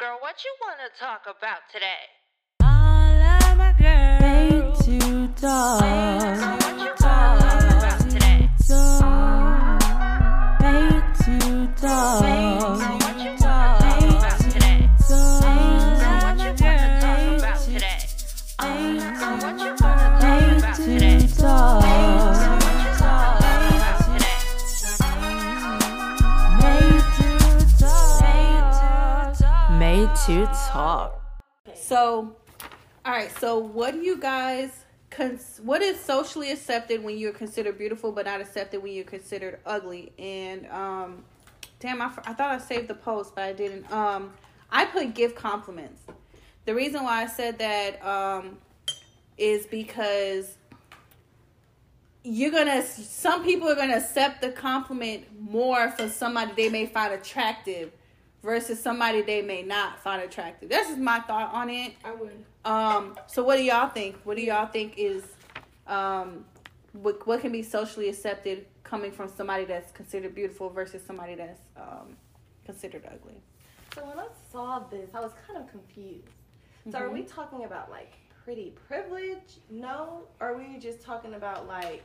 Girl, what you want to talk about today? All of my girls Made to talk. To talk. So, all right. So, what do you guys? Cons- what is socially accepted when you're considered beautiful, but not accepted when you're considered ugly? And um, damn, I, f- I thought I saved the post, but I didn't. Um, I put give compliments. The reason why I said that um, is because you're gonna. Some people are gonna accept the compliment more for somebody they may find attractive versus somebody they may not find attractive. That's just my thought on it. I would. Um, so what do y'all think? What do y'all think is um what what can be socially accepted coming from somebody that's considered beautiful versus somebody that's um considered ugly? So when I saw this, I was kind of confused. So are we talking about like pretty privilege? No, or are we just talking about like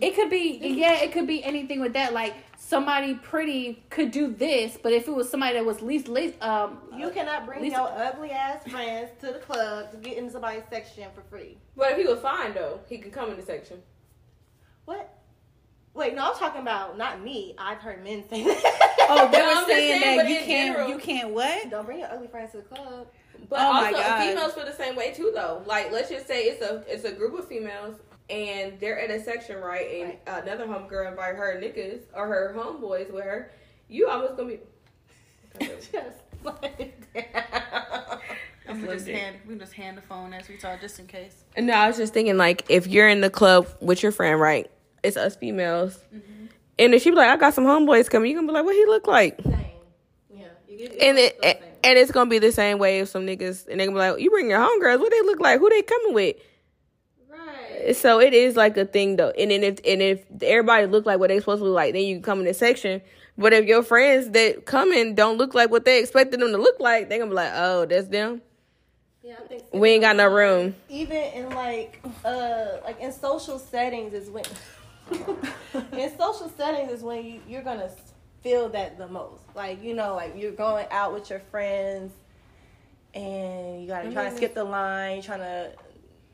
It could be yeah, it could be anything with that. Like somebody pretty could do this, but if it was somebody that was least least um you cannot bring Lisa- your ugly ass friends to the club to get in somebody's section for free? But if he was fine though, he can come in the section. What? Wait, no, I'm talking about not me. I've heard men say that. Oh, they No, were saying saying, that you can't general- you can't what? Don't bring your ugly friends to the club. But Oh my also God. females feel the same way too though. Like let's just say it's a it's a group of females and they're in a section, right? And Right. another homegirl invite her niggas or her homeboys with her. You almost gonna be Just like that. I'm gonna just hand- we just hand the phone as we talk just in case. And No, I was just thinking like if you're in the club with your friend, right? It's us females. Mm-hmm. And if she be like, I got some homeboys coming, you gonna be like, what he look like? Same. Yeah. You get, And it it's the same. and it's gonna be the same way if some niggas and they gonna be like, you bring your homegirls, what they look like? Who they coming with? So it is like a thing though. And then if and if everybody look like what they supposed to look like, then you can come in the section. But if your friends that come in don't look like what they expected them to look like, they gonna be like, oh, that's them. Yeah, I think so. We ain't got no room. even in like uh like in social settings is when in social settings is when you, you're gonna feel that the most like you know like you're going out with your friends and you gotta try to skip the line you're trying to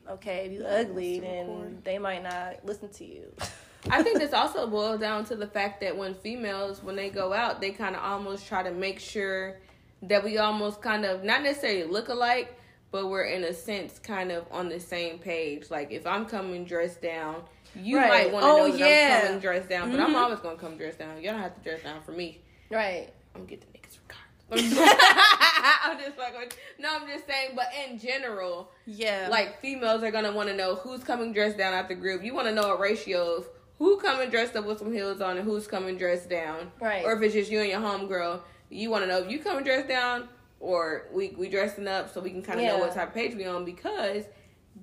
okay if you ugly then they might not listen to you I think this also boils down to the fact that when females, when they go out, they kind of almost try to make sure that we almost kind of not necessarily look alike, but we're in a sense kind of on the same page. Like if I'm coming dressed down, you Right. might want to Oh, know that yeah. I'm coming dressed down, but I'm mm-hmm. always gonna come dressed down. Y'all don't have to dress down for me. right I'm gonna get the niggas regardless. I'm just fucking with No, I'm just saying, but in general, Yeah. like females are gonna want to know who's coming dressed down out the group. You want to know a ratio of who coming dressed up with some heels on and who's coming dressed down. Right. Or if it's just you and your homegirl, you want to know if you coming dressed down or we we dressing up so we can kind of know what type of page we on because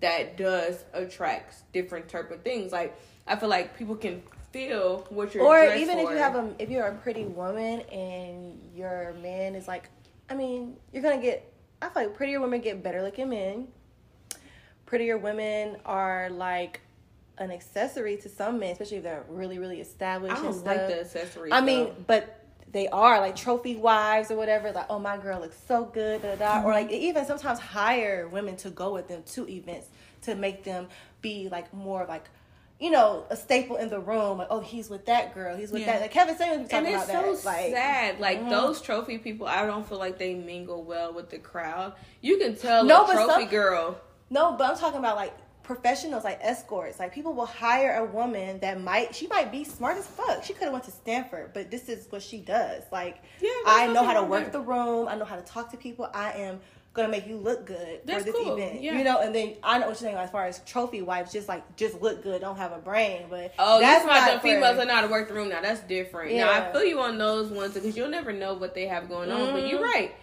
that does attract different type of things. Like I feel like people can feel what you're or even if you have a if you're a pretty woman and your man is like i mean you're gonna get i feel like prettier women get better looking men prettier women are like an accessory to some men especially if they're really really established I and don't like the accessory i mean but they are like trophy wives or whatever like oh my girl looks so good da, da, da. Mm-hmm. or like even sometimes hire women to go with them to events to make them be like more like you know a staple in the room like oh he's with that girl he's with Yeah. that like kevin samuels was and talking it's about so that like sad. Like Mhm. those trophy people, I don't feel like they mingle well with the crowd. You can tell No, a but trophy some- girl. no but i'm talking about like professionals like escorts like people will hire a woman that might she might be smart as fuck she could have went to stanford but this is what she does like Yeah, i know how to work there. the room i know how to talk to people i am gonna make you look good That's for this cool, event yeah. you know and then i know what you're saying as far as trophy wives just like just look good don't have a brain but Oh, that's why the females are not to work the room now. That's different. Now I feel you on those ones because you'll never know what they have going on. But Mm-hmm. you're right.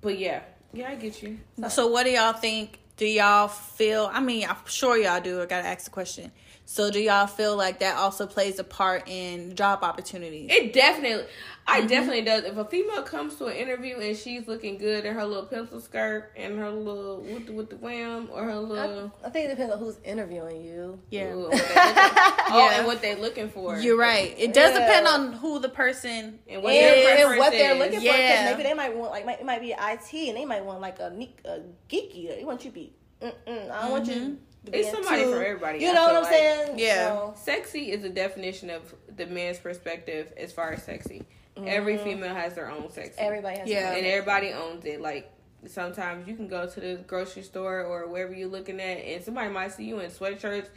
But yeah, yeah, I get you. So what do y'all think? Do y'all feel? I mean, I'm sure y'all do. I gotta ask the question. So do y'all feel like that also plays a part in job opportunities? It definitely, I Mm-hmm. definitely does. If a female comes to an interview and she's looking good in her little pencil skirt and her little with the with the wham or her little I think it depends on who's interviewing you. yeah. Ooh, looking, oh, Yeah. and what they're looking for. You're right. It does Yeah. depend on who the person And what their and what they're is. looking for. Yeah. Because maybe they might want like might, it might be IT, and they might want like a, a geeky. They want you to be. I don't want you. To be It's somebody into- for everybody, You I know what I'm like. saying? Yeah. So, Sexy is a definition of the man's perspective as far as sexy. Every mm-hmm. female has their own sex. everybody has. Yeah. and everybody owns it. Like sometimes you can go to the grocery store or wherever you're looking at, and somebody might see you in sweatshirts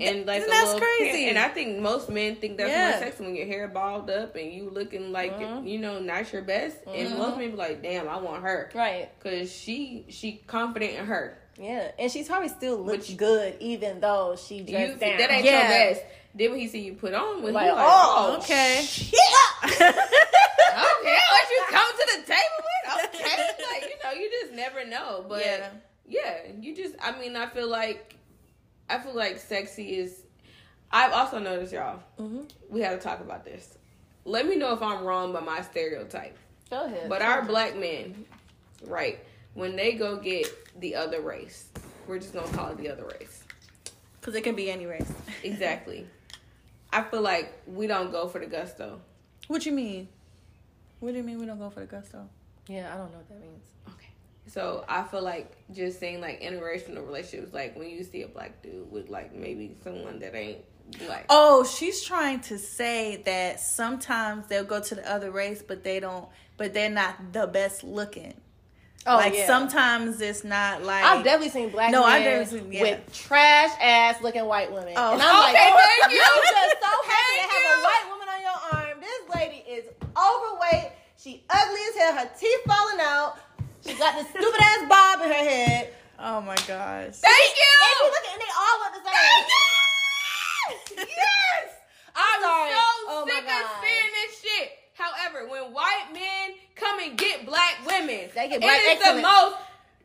and like Isn't a that little crazy? And I think most men think that's Yeah. more sexy when your hair balled up and you looking like mm-hmm. you know not your best. And mm-hmm. most men be like, "Damn, I want her," Right. because she she confident in her. Yeah, and she's probably still looks you- good even though she You, dressed down. that ain't Yeah. your best. Then when he see you put on, when Like, like, oh, "Oh, Okay. okay, what you come to the table with? Okay, like you know, you just never know. But Yeah. yeah. you just. I mean, I feel like, I feel like sexy is. I've also noticed, y'all. Mhm. We have to talk about this. Let me know if I'm wrong by my stereotype. Go ahead. But our black men, right, when they go get the other race, we're just gonna call it the other race. Because it can be any race. Exactly. I feel like we don't go for the gusto. What you mean? What do you mean we don't go for the gusto? yeah, I don't know what that means. Okay. So I feel like just saying like interracial relationships, like when you see a black dude with like maybe someone that ain't black. Oh, she's trying to say that sometimes they'll go to the other race, but they don't. But they're not the best looking. Oh, like yeah. sometimes it's not like. I've definitely seen black No, I've definitely seen- yeah. with trash ass looking white women. Oh. and I'm like, Okay, oh, thank you. I'm just so happy Thank to have you. a white woman on your arm. This lady is overweight. She ugly as hell. Her teeth falling out. She got this stupid ass bob in her head. oh my gosh. Thank They be you. looking, and they all look the same. yes. I'm sorry. so Oh my sick of God. seeing this shit. However, when white men come and get black women, They get black it is excellent. the most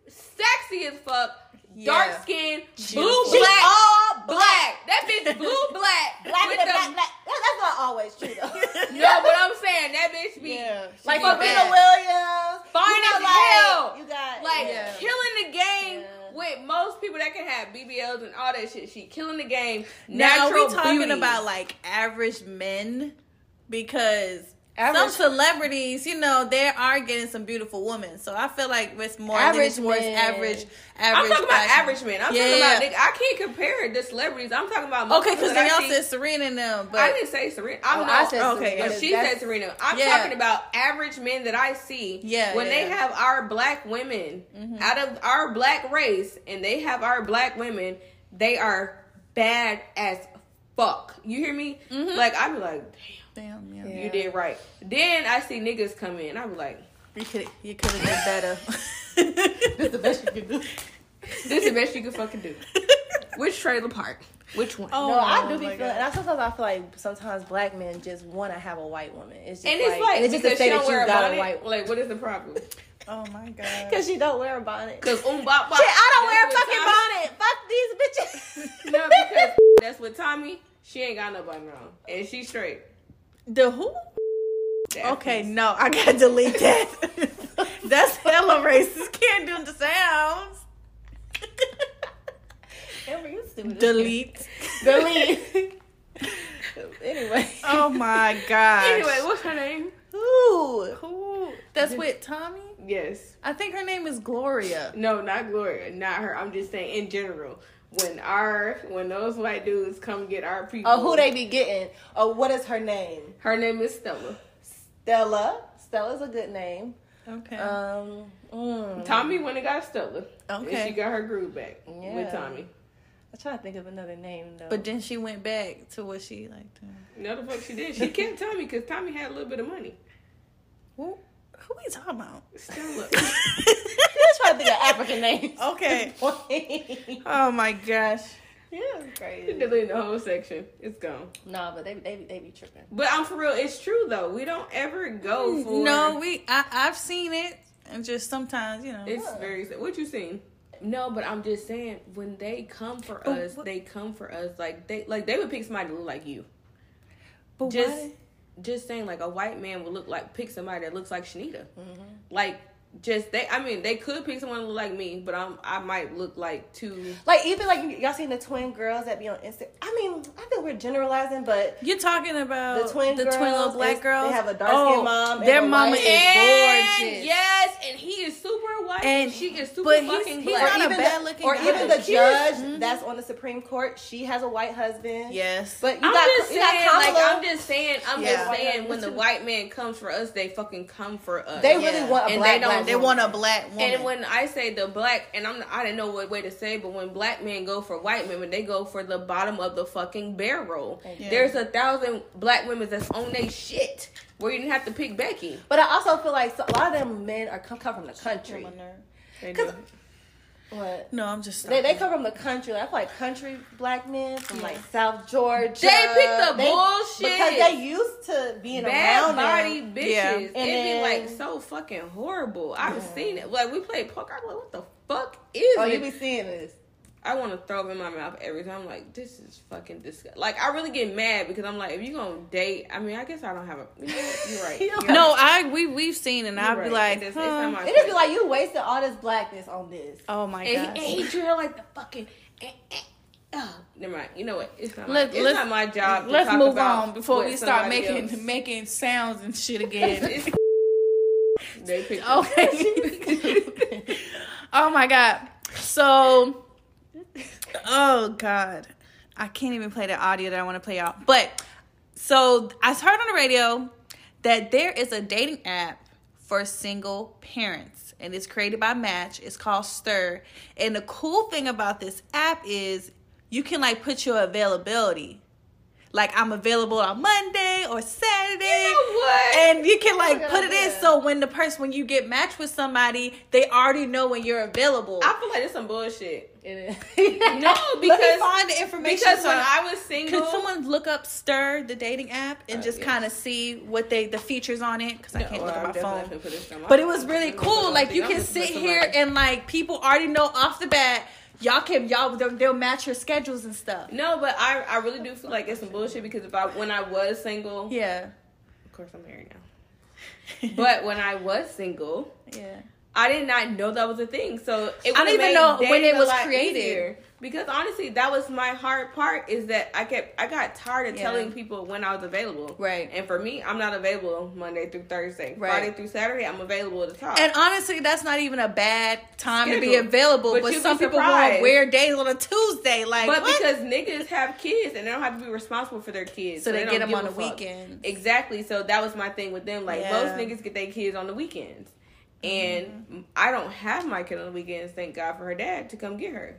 sexy as fuck, Yeah. dark skin, blue She's black, all black. That bitch blue black, Black with and the- black, black. That's not always true though. No, but I'm saying that bitch be Like be Williams. Fine you know, as like, hell. You got like yeah. killing the game Yeah. with most people that can have BBLs and all that shit. She killing the game. Now we talking beauty. about like average men because Average- some celebrities, you know, they are getting some beautiful women. So I feel like it's more Average leaning towards men. average. I'm Average. talking about fashion. average men. I'm Yeah, talking yeah. about. Nigga, I can't compare the celebrities. I'm talking about. Okay, because that then y'all said Serena and them, but I didn't say Serena. I'm Oh, not. I said okay, Serena. But she That's- said Serena. I'm Yeah. talking about average men that I see. Yeah, When they have our black women mm-hmm. out of our black race, and they have our black women, they are bad as fuck. You hear me? Mm-hmm. Like I be like, damn, yeah. damn, you did right. Then I see niggas come in. I be like, You could you could have done better. That's the best you can do. this is the best you can fucking do. Which trailer park? Which one? Oh, No, I do my be God. feeling. And I, sometimes I feel like sometimes black men just want to have a white woman. It's just and it's like and it's just to because she that don't you wear a got bonnet. a white. Like, what is the problem? Oh my god. Because she don't wear a bonnet. Because um, bop, bop. Shit, I don't wear a fucking what bonnet. Fuck these bitches. No, because that's what Tommy. She ain't got no bonnet on, and she's straight. The who? That Okay, no, I gotta delete that. That's hella racist. Can't do the sounds. Amber, you stupid. delete. Delete. anyway. Oh my god. Anyway, what's her name? Who? who? That's with Tommy. Yes. I think her name is Gloria. No, not Gloria. Not her. I'm just saying in general. When our when those white dudes come get our people. Oh, who they be getting? Oh, what is her name? Her name is Stella. Stella. Stella's a good name. Okay. Um. mm. Tommy went and got Stella. And Okay. she got her groove back Yeah. with Tommy. I'm trying to think of another name though. but then she went back to what she liked. to- No, the fuck she did. She kept Tommy because Tommy had a little bit of money. Who? Who we talking about? Stella. I'm trying to think of African names. Okay. Oh my gosh. it's crazy. Delete the whole section. It's gone. No, but they they be- they be tripping. But I'm for real. It's true though. We don't ever go mm, for. No, we. I, I've seen it, and just sometimes, you know. It's very. What you seen? No, but I'm just saying when they come for But us, what- they come for us like they like they would pick somebody to look like you. But Just why- just saying like a white man would look like pick somebody that looks like Shanita. Mm-hmm. Like just they I mean they could pick someone to look like me, but I'm I might look like two Like even like y'all seen the twin girls that be on Insta. I mean, I think we're generalizing, but You're talking about the twin the girls, twin little black is- girls. They have a dark skinned Oh, mom. Their a mama is And gorgeous. yes, and he is super white and And- she is super but he's- fucking he's black. not a even bad the, looking or guy. even the He is- judge mm-hmm. that's on the Supreme Court. She has a white husband. Yes. but you I'm got just you saying, got like I'm just saying, I'm Yeah. just saying, when the white man comes for us, they fucking come for us. they really Yeah. want a And black. they don't- black they um, want a black woman. And when I say the black, and I'm I didn't know what way to say, but when black men go for white women, they go for the bottom of the fucking barrel. Oh, yeah. There's a thousand black women that's on they shit where you didn't have to pick Becky. But I also feel like so, a lot of them men are come, come from the country. Cause- do. What? no, I'm just They, they come from the country. Like, I feel like country black men from like South Georgia. They pick the bullshit. because they used to being Bad around body them. bitches. Yeah. It'd And be like so fucking horrible. I've seen it. Like we played poker. I'm like, what the fuck is Oh, it? you be seeing this. I want to throw them in my mouth every time. I'm like, this is fucking disgusting. Like, I really get mad because I'm like, if you gonna date, I mean, I guess I don't have a. You know what? You're right. You're no, right. I we we've seen, and I'd right. be like, It is- it's huh. not my It just be like you wasted all this blackness on this. oh my and god. he, and he drew like the fucking. Eh, eh, oh, never mind. You know what? It's not. Let- my, it's let's- not my job. To Let's talk move about on before we start making else- making sounds and shit again. It's- okay. oh my god. So, oh god, I can't even play the audio that I want to play out. But so I heard on the radio that there is a dating app for single parents, and it's created by Match. It's called Stir, and the cool thing about this app is you can like put your availability. Like I'm available on Monday or Saturday. You know? And you can like put it in so when the person when you get matched with somebody, they already know when you're available. I feel like it's some bullshit. It No, because find the information. because when I was single, could someone look up Stir, the dating app, and Uh, just yes. kind of see what they the features on it? Because I can't well, look I'm at my phone. gonna put this on my But it was really I'm gonna put it cool. Like you can sit here and like people already know off the bat. Y'all can y'all they'll, they'll match your schedules and stuff. No, but I I really do feel like it's some bullshit because if I when I was single, Yeah, of course I'm married now. But when I was single, yeah. I did not know that was a thing. So it I don't even know when it was created. easier. Because honestly, that was my hard part is that I kept I got tired of Yeah. telling people when I was available. Right. And for me, I'm not available Monday through Thursday. Right. Friday through Saturday, I'm available to talk. And honestly, that's not even a bad time to be available. But But, some people want weird days on a Tuesday. Like, but what? because niggas have kids and they don't have to be responsible for their kids, So they don't get 'em give on the fuck. weekends. Exactly. So that was my thing with them. Like Yeah. most niggas get their kids on the weekends, and Mm-hmm. I don't have my kid on the weekends. Thank God for her dad to come get her.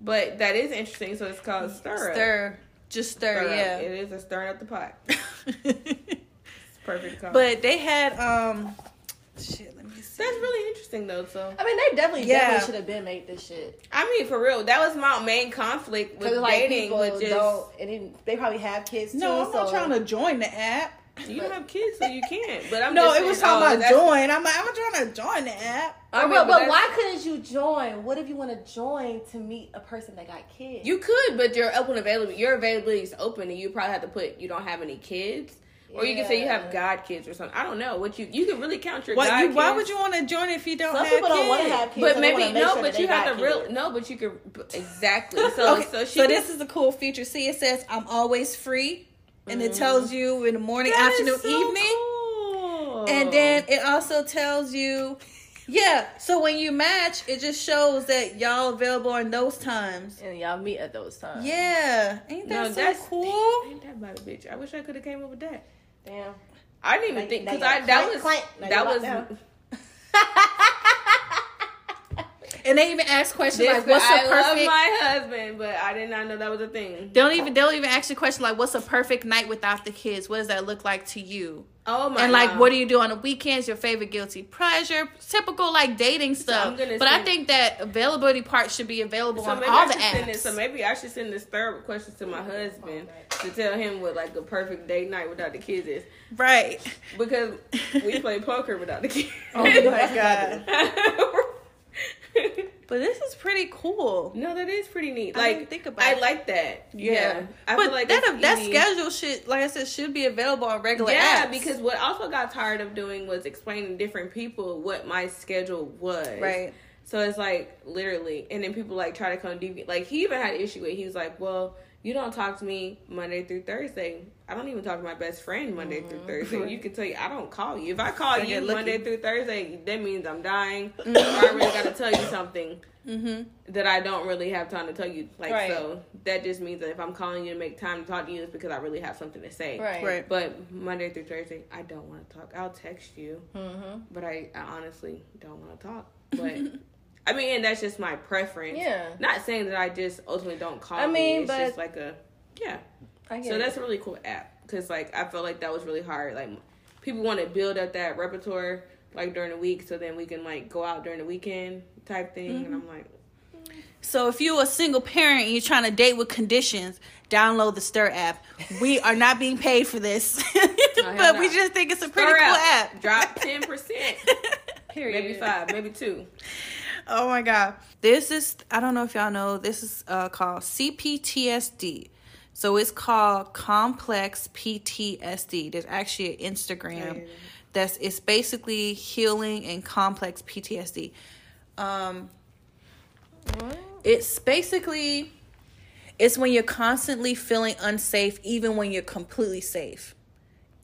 But that is interesting. So it's called stir. Stir, just stir, Stir Up. yeah. It is a stirring up the pot. It's perfect. Call. but they had um, shit. Let me see. that's really interesting though. So I mean, they definitely Yeah. definitely should have been made this shit. I mean, for real, that was my main conflict with Because like dating. people With just don't, and they probably have kids too. No, I'm not so- trying to join the app. You don't have kids, so you can't. But I'm no, just it was saying, talking oh, about that's- join. I'm like, I'm not trying to join the app. I mean, but, but that's- why couldn't you join? What if you want to join to meet a person that got kids? You could, but your open availability, your availability is open, and you probably have to put you don't have any kids, or you can say you have god kids or something. I don't know what you you can really count your Why, god you, kids. why would you want to join if you don't Some have people don't kids? want to have kids, But so maybe no, sure but you have got to real kids. no, but you could exactly. So Okay, so so, this is a cool feature. See, it says I'm always free, and it tells you in the morning, That is afternoon, so evening. cool. And then it also tells you, yeah. So when you match, it just shows that y'all available in those times. and y'all meet at those times. Yeah, ain't that no, so that's cool? Ain't that about a bitch? I wish I could have came up with that. Damn. I didn't even Now- think because I that clank, was clank. That was. And they even ask questions This, like, "What's I a love my husband, but I did not know that was a thing. They don't even they don't even ask you a question like, "What's a perfect night without the kids? What does that look like to you?" Oh my! God. And like, God. what do you do on the weekends? Your favorite guilty pleasure? Typical like dating stuff. Gonna but I think that availability part should be available So on all I the apps. this. So maybe I should send this third question to my husband to tell him what like a perfect date night without the kids is right. because we play poker without the kids. Oh my god. But this is pretty cool. No, that is pretty neat. I Like didn't think about I it. like that. Yeah, I but feel like that that easy. schedule should, like I said, should be available on regular Yeah, apps. because what I also got tired of doing was explaining different people what my schedule was. right. So it's like literally, and then people like try to come deviate. Like he even had an issue with. He was like, "Well, you don't talk to me Monday through Thursday. I don't even talk to my best friend Monday through Thursday. You can tell you I don't call you. If I call Mm-hmm. I you get. Monday through Thursday, that means I'm dying. or I really got to tell you something Mm-hmm. that I don't really have time to tell you. Like Right. so, that just means that if I'm calling you to make time to talk to you, it's because I really have something to say. Right. Right. But Monday through Thursday, I don't want to talk. I'll text you, Mm-hmm. but I, I honestly don't want to talk. But I mean, and that's just my preference. Yeah. Not saying that I just ultimately don't call. I me. mean, it's but- just like a yeah. I get So it. that's a really cool app because like I felt like that was really hard. Like people want to build up that repertoire like during the week, so then we can like go out during the weekend type thing. And I'm like, So if you're a single parent and you're trying to date with conditions, download the Stir app. We are not being paid for this, but we just think it's a pretty Stir cool app, app. drop ten percent, Period. maybe five, maybe two. Oh my god. This is I don't know if y'all know this is uh, called CPTSD. So it's called complex PTSD. There's actually an Instagram that's it's basically healing and complex PTSD. Um it's basically it's when you're constantly feeling unsafe even when you're completely safe.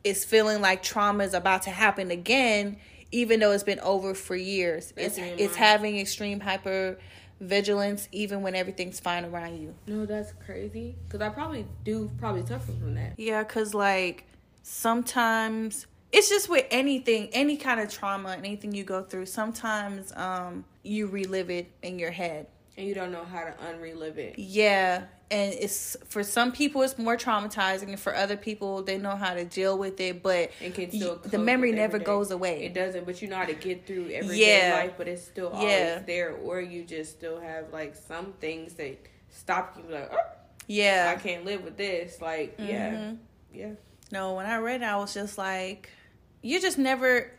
It's feeling like trauma is about to happen again even though it's been over for years. It's That's it's having extreme hyper vigilance even when everything's fine around you. No, that's crazy. Because I probably do probably suffer from that. Yeah, cuz like sometimes it's just with anything, any kind of trauma, anything you go through, sometimes um you relive it in your head. And you don't know how to unrelive it. Yeah, and it's for some people it's more traumatizing, and for other people they know how to deal with it. But And can still y- the memory never day. goes away. It doesn't, but you know how to get through everyday Yeah. life, but it's still always Yeah. there. Or you just still have like some things that stop you, like, oh, yeah, I can't live with this. Like, yeah, Mhm. yeah. no. When I read, it, I was just like, you're just never,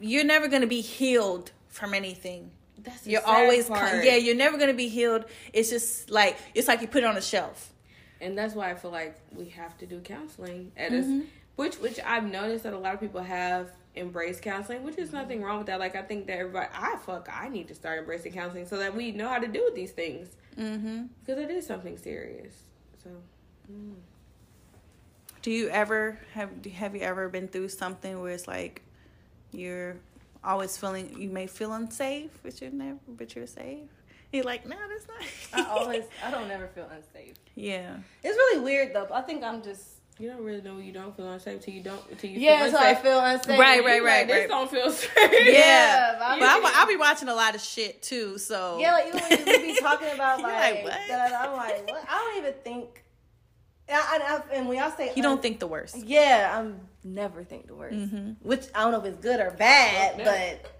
you're never gonna be healed from anything. That's You're always, con- yeah, you're never gonna be healed. It's just like it's like you put it on a shelf. and that's why I feel like we have to do counseling at Mm-hmm. us, which which I've noticed that a lot of people have embraced counseling, which is nothing wrong with that. Like I think that everybody, I fuck, I need to start embracing counseling so that we know how to do with these things Mm-hmm. because it is something serious. So Do you ever have have you ever been through something where it's like you're always feeling you may feel unsafe, but you're never but you're safe? You're like, no, that's not. I always, I don't never feel unsafe. yeah. It's really weird though. I think I'm just. you don't really know you don't feel unsafe till you don't till you feel unsafe. Yeah, feel so I feel unsafe. Right, You right, like, right, This right. don't feel safe. Yeah, but I'm- but I, I'll be watching a lot of shit too. So Yeah, like even when you be talking about like, like, what? that, I'm like, what? I don't even think. And, I, and, I, and when y'all say you don't think the worst. yeah, I'm never think the worst. Mhm. Which I don't know if it's good or bad, but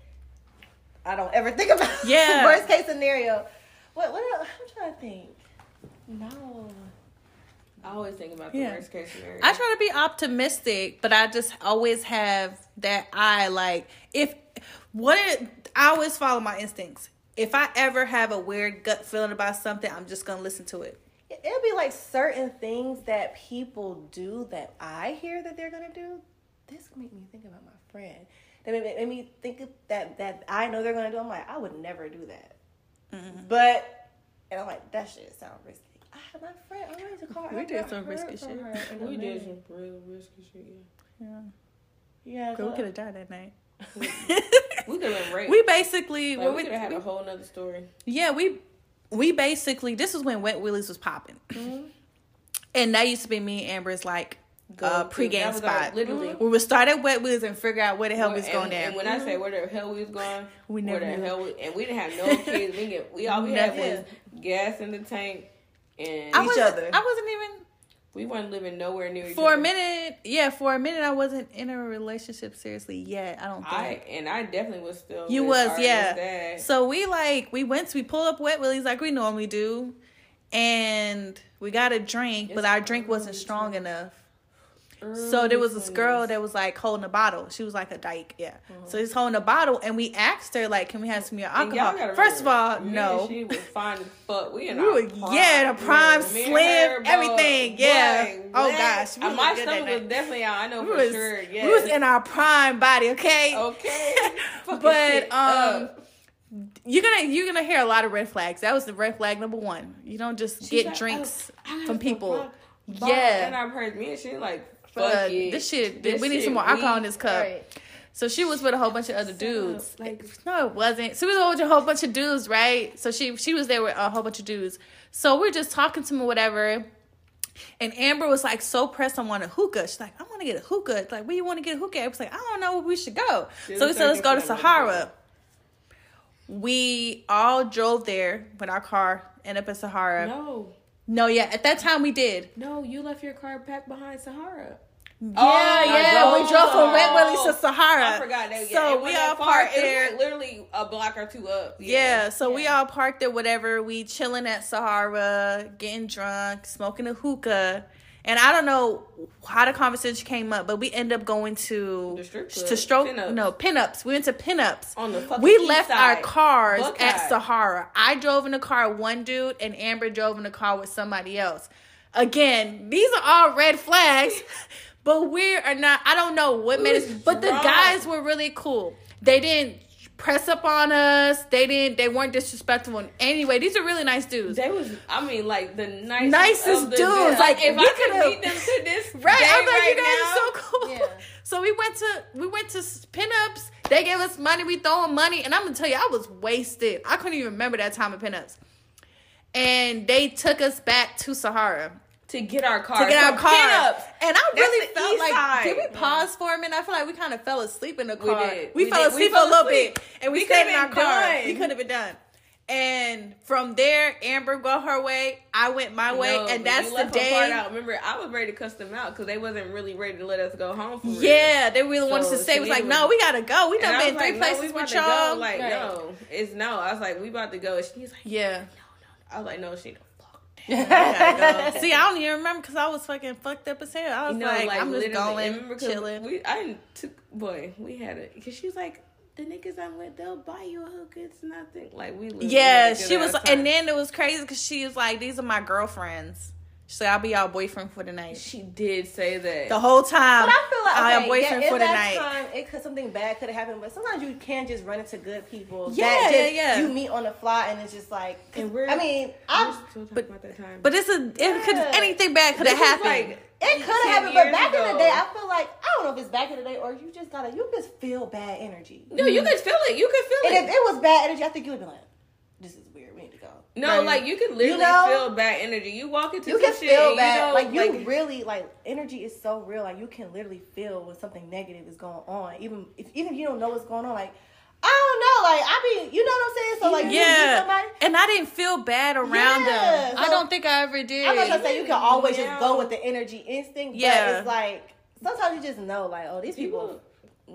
I don't ever think about Yeah. worst case scenario. What? What? Else? I'm trying to think. No. I always think about the Yeah. worst case scenario. I try to be optimistic, but I just always have that eye. Like if what it, I always follow my instincts. If I ever have a weird gut feeling about something, I'm just gonna listen to it. It'll be like certain things that people do that I hear that they're gonna do. This make me think about my friend. That made, made me think of that that I know they're gonna do. I'm like, I would never do that. Mm-hmm. But and I'm like, that shit sounds risky. I had my friend. I wanted to call. We I've did some risky shit. her in a we did some real risky shit. Yeah. Yeah, Yeah, we could have died that night. We could have raped. we basically, Like, we we, could have had we- a whole nother story. yeah, we we basically this is when Wet Willies was popping, Mm-hmm. and that used to be me and Amber's like uh, Go to- pregame our- spot. literally. We would start at Wet Willies and figure out where the hell we was and, going down. And when I say where the hell we was going, We where never the knew. hell we, and we didn't have no kids. We get we all we had was gas in the tank, and I each other. I wasn't even we weren't living nowhere near each for other. a minute. Yeah, for a minute, I wasn't in a relationship seriously yet. I don't think. I and I definitely was still. You was, yeah. So we like we went we pulled up Wet Willies like we normally do, and we got a drink, but our drink wasn't strong enough. So there was this girl that was like holding a bottle. She was like a dyke, yeah. Mm-hmm. So he's holding a bottle, and we asked her like, "Can we have some of your alcohol?" First of all, me no. She was fine as fuck. We in We were, prime. yeah, the prime, slim, her, everything, yeah. boy, oh what? gosh, we Uh, my stomach was definitely out. I know we for was, sure. Yes. we was in our prime body, okay? okay. But um, up. you're gonna you're gonna hear a lot of red flags. That was the red flag number one. You don't just She's get like, drinks oh, from people. Yeah. and I've heard me and she like, fuck Uh, it. this shit, This we need shit some more alcohol in this cup. Right. So she was with a whole bunch of other dudes. up, like- no, it wasn't. So we was with a whole bunch of dudes, right? So she she was there with a whole bunch of dudes. So we're just talking to him or whatever. And Amber was like so pressed on wanting a hookah. She's like, I want to get a hookah. It's like, where you want to get a hookah? I was like, I don't know where we should go. She so we said, let's go to searching for that Sahara. We all drove there with our car, end up in Sahara. No, No, yeah, at that time we did. no, you left your car packed behind Sahara. Yeah, Oh, yeah, y'all we drove drove from to Wet Sahara. Willie's to Sahara. I forgot that. Yeah, So we all far. parked It was there. like literally a block or two up. Yeah, so we all parked there, whatever. We chilling at Sahara, getting drunk, smoking a hookah. And I don't know how the conversation came up, but we end up going to The strip club. to stroke Pinups. no pinups. We went to pinups. On the we left side. our cars Buckeye. at Sahara. I drove in the car with one dude, and Amber drove in the car with somebody else. Again, these are all red flags, but we are not. I don't know what made us. But the guys were really cool. They didn't press up on us. They didn't. They weren't disrespectful in any way. These are really nice dudes. They was, I mean, like the nicest, Nicest the dudes. Like, if we I could meet them to this Right, day I'm like, right you guys now, are so cool. Yeah. So we went to we went to pinups. They gave us money. We throwing money, and I'm gonna tell you, I was wasted. I couldn't even remember that time of pinups. And they took us back to Sahara to get our car, to get our car. Pinups. And I That's really felt like side. did we mm-hmm. pause for a minute? I feel like we kind of fell asleep in the We car. did. We, We fell did. We asleep fell a little asleep. bit, and we, We stayed in our car. done. We could have been done. And from there, Amber go her way. I went my way, No, and that's the day. Out. Remember, I was ready to cuss them out because they wasn't really ready to let us go home. For real. Yeah, they really wanted to stay. Was like, no, we gotta go. We done been three like, no, places about with y'all. Like, Right. no, it's no. I was like, we about to go. And she's like, yeah, No, no. I was like, no, she don't. Go. See, I don't even remember because I was fucking fucked up as hell. I was You know, like, like, I'm just going, and remember 'cause chilling. We, I took boy, we had it because she was like, the niggas I'm with, they'll buy you a hook. It's nothing. Like we. yeah, had a good she was, and then it was crazy because she was like, these are my girlfriends. She said, I'll be y'all boyfriend for the night. she did say that. The whole time, But I feel like I'll okay, boyfriend yeah, for in the that night. time, it could something bad could have happened, but sometimes you can just run into good people. Yeah, that yeah, just, yeah. You meet on the fly, and it's just like. And we're- I mean, We're I still talking but- about that time. But it's a, it could anything bad could have happened. like- It could have happened, but years back in the day, I feel like I don't know if it's back in the day or you just gotta you just feel bad energy. no, you mm. could feel it. You could feel And it. And if it was bad energy, I think you would be like, "This is weird. We need to go." No, Right. like you can literally know? feel bad energy. You walk into You some can shit feel bad. You know, like you really like energy is so real. Like you can literally feel when something negative is going on, even if even if you don't know what's going on. Like I don't know. Like I be, you know what I'm saying? So like, you meet yeah, somebody. and I didn't feel bad around Yeah, them. I don't think I ever did. I'm not trying to say you can always Yeah. just go with the energy instinct, Yeah. but it's like sometimes you just know, like, oh, these people, People-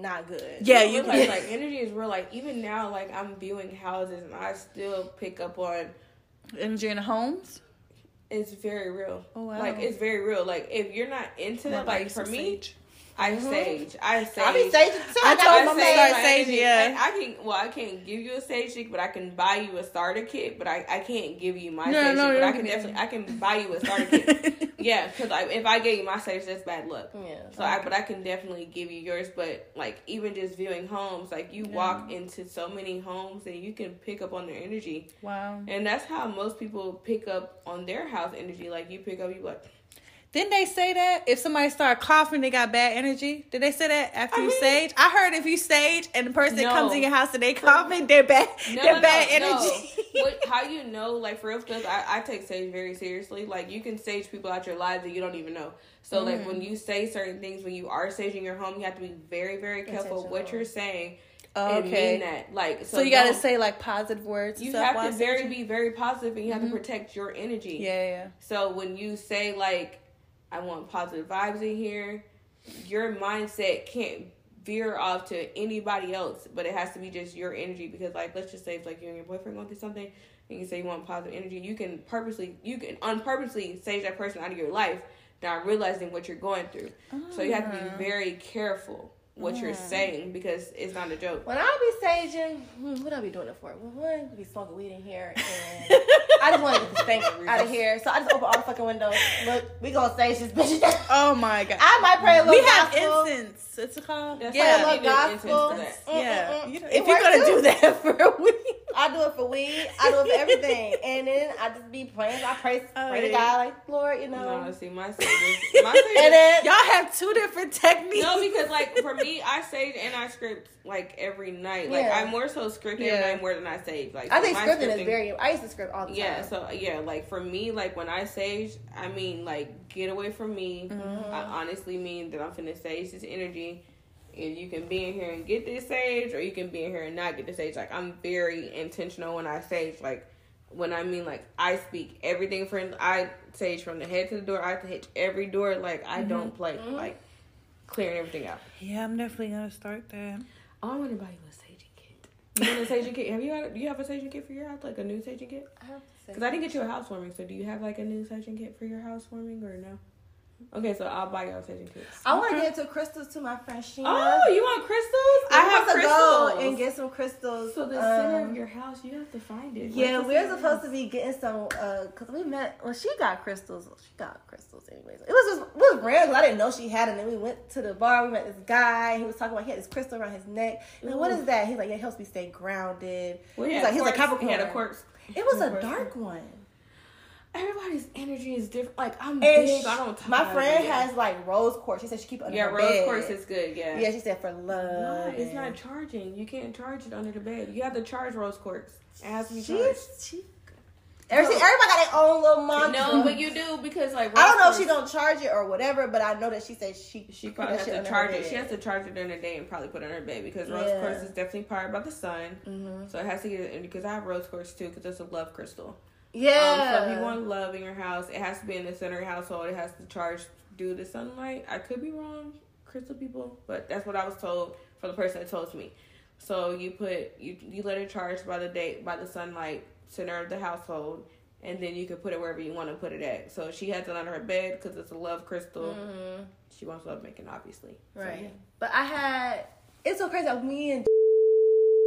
not good. Yeah, you you like, can. like energy is real. Like even now, like I'm viewing houses and I still pick up on energy in the homes. it's very real. Oh, wow. Like it's very real. Like if you're not into that, like for me, Sage. I sage. I sage. I be saying, too. I I, told my man-. Start sage, yeah. I, I can. Well, I can't give you a sage stick, but I can buy you a starter kit. But I, I can't give you my No, sage no. But I can definitely I can buy you a starter kit. Yeah, because if I gave you my sage, that's bad luck. Yeah. So I, but I can definitely give you yours. But like even just viewing homes, like you walk into so many homes and you can pick up on their energy, Wow. and that's how most people pick up on their house energy. Like you pick up, you like, Didn't they say that if somebody started coughing, they got bad energy? Did they say that after I you mean- sage? I heard if you sage and the person No. comes in your house and they coughing, they're bad. no, they're no, bad energy. what, how you know, like for real, because I, I take sage very seriously. Like you can sage people out your lives that you don't even know. So like Mm. when you say certain things, when you are saging your home, you have to be very, very careful what you're saying. Oh, okay. mean that. Like so, So you gotta say like positive words. You have to very be very positive, and you have to protect your energy. Yeah, yeah. So when you say like, I want positive vibes in here, your mindset can't veer off to anybody else, but it has to be just your energy. Because like, let's just say if like you and your boyfriend going through something, and you say you want positive energy, you can purposely, you can unpurposely save that person out of your life not realizing what you're going through. So you have to Ah. be very careful what you're saying because it's not a joke. When I be saging, hmm, what I be doing it for? Well, one, be smoking weed in here, and I just want to get the stank out of here. So I just open all the fucking windows. Look, we gonna sage this bitch. Oh my god. I might pray a little we have gospel. incense. It's called. That's yeah. why Pray a you little need incense gospel. to that. Mm, Yeah. mm, mm. You know, It if you're gonna too. do that for a week. I do it for weed. I do it for everything, and then I just be praying. I pray, pray to yeah. God, like Lord, you know. No, see, my sage my sage And then Y'all have two different techniques. No, because like for me, I sage and I script like every night. Like Yeah. I more so script Yeah. every night more than I sage. Like I think my scripting is very. I used to script all the time. Yeah, so yeah, like for me, like when I sage, I mean like get away from me. Mm-hmm. I honestly mean that I'm finna sage this energy. And you can be in here and get this sage, or you can be in here and not get the sage. Like I'm very intentional when I sage. Like when I mean like I speak everything from I sage from the head to the door. I have to hit every door. Like I Mm-hmm. don't play. Like clearing everything out. Yeah, I'm definitely gonna start that. I want to buy you a saging kit. You want a saging kit? Have you had? Do you have a saging kit for your house? Like a new saging kit? I have Because I didn't get you a housewarming. So do you have like a new saging kit for your housewarming or no? Okay, so I'll buy a saging kit. I want to get into crystals to my friend Sheena. Oh, you want crystals? I have to crystals. go and get some crystals. so the center um, of your house, you have to find it. Yeah, we're supposed to be getting some uh cause we met well she got crystals. She got crystals anyways. It was just it was random. I didn't know she had it. And then we went to the bar, we met this guy, he was talking about he had this crystal around his neck. And what is that? He's like, yeah, it helps me stay grounded. Well, he's like he's quartz. Capricorn. He had a quartz. It was a dark one. Everybody's energy is different. Like I'm big. sh- I don't. my friend about it. has like rose quartz. She said she keep it under Yeah, her rose bed. quartz is good. Yeah. Yeah, she said for No, love. it's not charging. You can't charge it under the bed. You have to charge rose quartz. It has to be charged. She's she. Every, everybody got their own little mantra. No, but you do because like I don't know rose if she don't charge it or whatever, but I know that she said she She probably has to charge it. She has to charge it during the day and probably put it on her bed because rose Yeah. quartz is definitely powered by the sun. Mm-hmm. So it has to get in because I have rose quartz too because it's a love crystal. Yeah. Um, so if you want love in your house, it has to be in the center of your household. It has to charge due to sunlight. I could be wrong, crystal people, but that's what I was told for the person that told me. So you put you you let it charge by the day by the sunlight center of the household, and then you can put it wherever you want to put it at. So she has it under her bed because it's a love crystal. Mhm. She wants love making, obviously. So, Right. yeah. But I had it's so crazy. Me and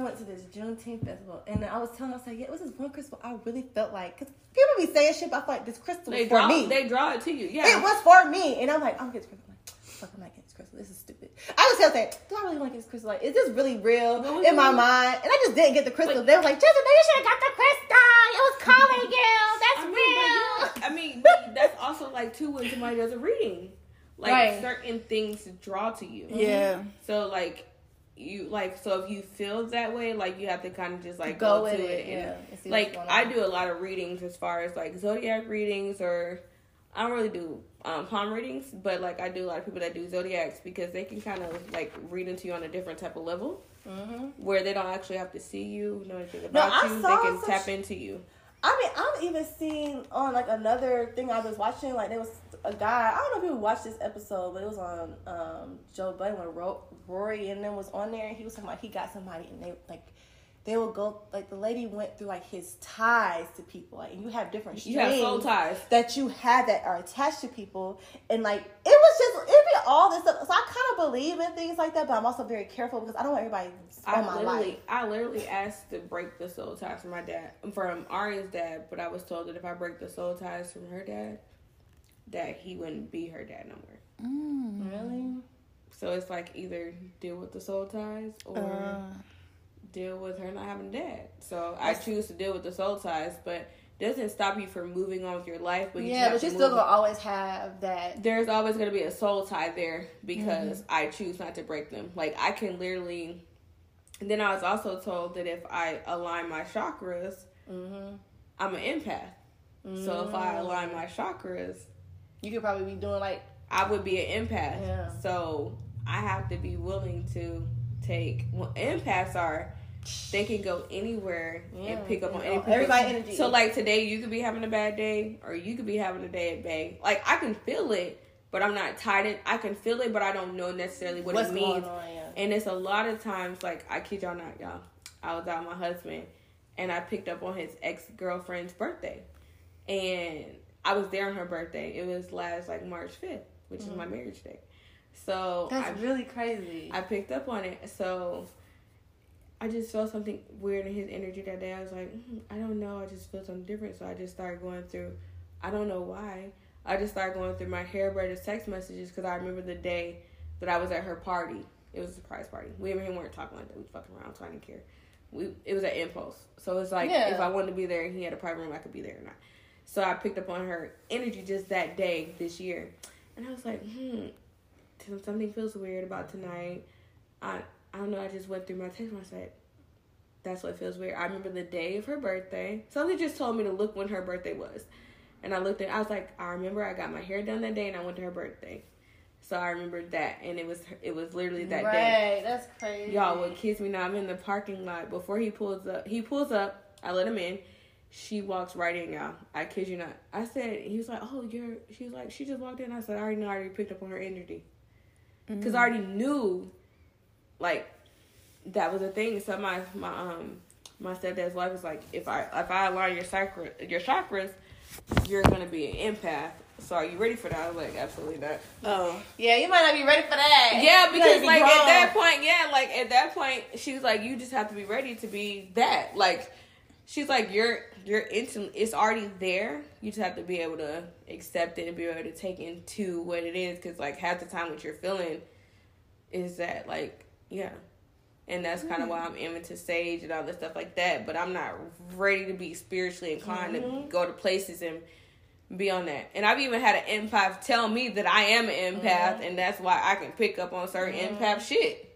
went to this Juneteenth festival, and I was telling, I was like, yeah, it was this one crystal. I really felt like because people be saying shit, but I feel like this crystal They was for draw me. they draw it to you. Yeah. It was for me, and I'm like, I'm gonna get this crystal. I'm like, fuck, I'm not getting this crystal. This is stupid. I was just saying, do I really want to get this crystal? Like, is this really real in my mind? And I just didn't get the crystal. But- they were like, Jessica, you should have got the crystal. It was calling you. That's I mean, real. but yeah, I mean, that's also like too when somebody does a reading. Like Right. certain things draw to you. Yeah. So like you like so if you feel that way, like you have to kind of just like Go go, to it, it. and, yeah, like I do a lot of readings as far as like zodiac readings or I don't really do um, palm readings, but like I do a lot of people that do zodiacs because they can kind of like read into you on a different type of level Mm-hmm. where they don't actually have to see you, know anything No, about I you. They can tap sh- into you. I mean, I've even seen on like another thing I was watching, like there was a guy. I don't know if you watched this episode, but it was on um, Joe Budden when Ro- Rory and then was on there, and he was talking about he got somebody, and they like they would go like the lady went through like his ties to people, like and you have different You have soul ties. that you have that are attached to people, and like it was just it'd be all this stuff. So I kind of believe in things like that, but I'm also very careful because I don't want everybody I on my literally, life. I literally asked to break the soul ties from my dad, from Aria's dad, but I was told that if I break the soul ties from her dad, that he wouldn't be her dad no more. Really? So it's like either deal with the soul ties or Uh, deal with her not having a dad. So I choose to deal with the soul ties, but doesn't stop you from moving on with your life. But you yeah, but you're still gonna always have that. there's always going to be a soul tie there because Mm-hmm. I choose not to break them. Like I can literally. And then I was also told that if I align my chakras, Mm-hmm. I'm an empath. So if I align my chakras, You could probably be doing like I would be an empath. Yeah. So I have to be willing to take. Well, empaths are. They can go anywhere Yeah, and pick up on any everybody energy. So like today, you could be having a bad day, or you could be having a day at bay. Like I can feel it, but I'm not tied in. I can feel it, but I don't know necessarily what what's it means. on. Yeah. And it's a lot of times, like I kid y'all not, y'all. I was out with my husband, and I picked up on his ex girlfriend's birthday, and I was there on her birthday. It was last like March fifth, which is my mm-hmm. marriage day. So I That's really crazy. I picked up on it. So I just felt something weird in his energy that day. I was like, "Hmm, I don't know. I just feel something different. So I just started going through. I don't know why. I just started going through my hairbrother's text messages because I remember the day that I was at her party. It was a surprise party. We and him weren't talking like that. We fucking around, so I didn't care. We it was an Impulse, so it's like Yeah. if I wanted to be there and he had a private room, I could be there or not. So I picked up on her energy just that day this year, and I was like, hmm, something feels weird about tonight. I I don't know. I just went through my text and I said, "That's what feels weird." I remember the day of her birthday. Something just told me to look when her birthday was, and I looked at. I was like, I remember I got my hair done that day and I went to her birthday, so I remembered that, and it was it was literally that right. day. That's crazy. Y'all would kiss me now. I'm in the parking lot before he pulls up. He pulls up. I let him in. She walks right in, y'all. I kid you not. I said he was like, "Oh, you're." She was like, "She just walked in." I said, "I already know. I already picked up on her energy." because I mm-hmm. already knew, like, that was a thing. So my my um my stepdad's wife was like, if I if I align your chakra your chakras, you're gonna be an empath. So are you ready for that? I was like, absolutely not. Oh, Yeah, you might not be ready for that. Yeah, because be like at that point, yeah, like at that point, she was like, you just have to be ready to be that. Like, she's like, you're you're instant. It's already there. You just have to be able to accept it and be able to take into what it is. Because like half the time, what you're feeling is that like yeah. And that's kind of mm. why I'm into sage and all this stuff like that. But I'm not ready to be spiritually inclined to mm-hmm. go to places and be on that. And I've even had an empath tell me that I am an empath, mm-hmm. and that's why I can pick up on certain mm-hmm. empath shit.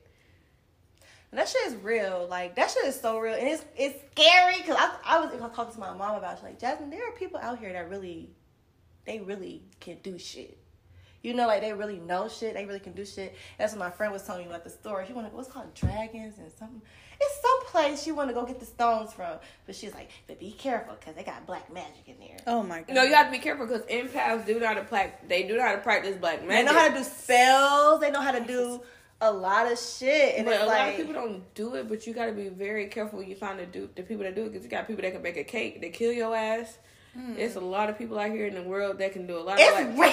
That shit is real. Like that shit is so real, and it's it's scary because I I was talking to my mom about it. She's like Jasmine. There are people out here that really, they really can do shit. You know, like they really know shit. They really can do shit. That's what my friend was telling me about the story. She wanted to go, what's called dragons and something. It's some place she want to go get the stones from, but she's like, but be careful because they got black magic in there. oh my god. No, you have to be careful because empaths do not apply. They do not practice black magic. They know how to do spells. They know how to do a lot of shit, and But it's a lot of people don't do it, but you got to be very careful when you find the do the people that do it because you got people that can bake a cake, they kill your ass. Hmm. It's a lot of people out here in the world that can do a lot. it's of like, real.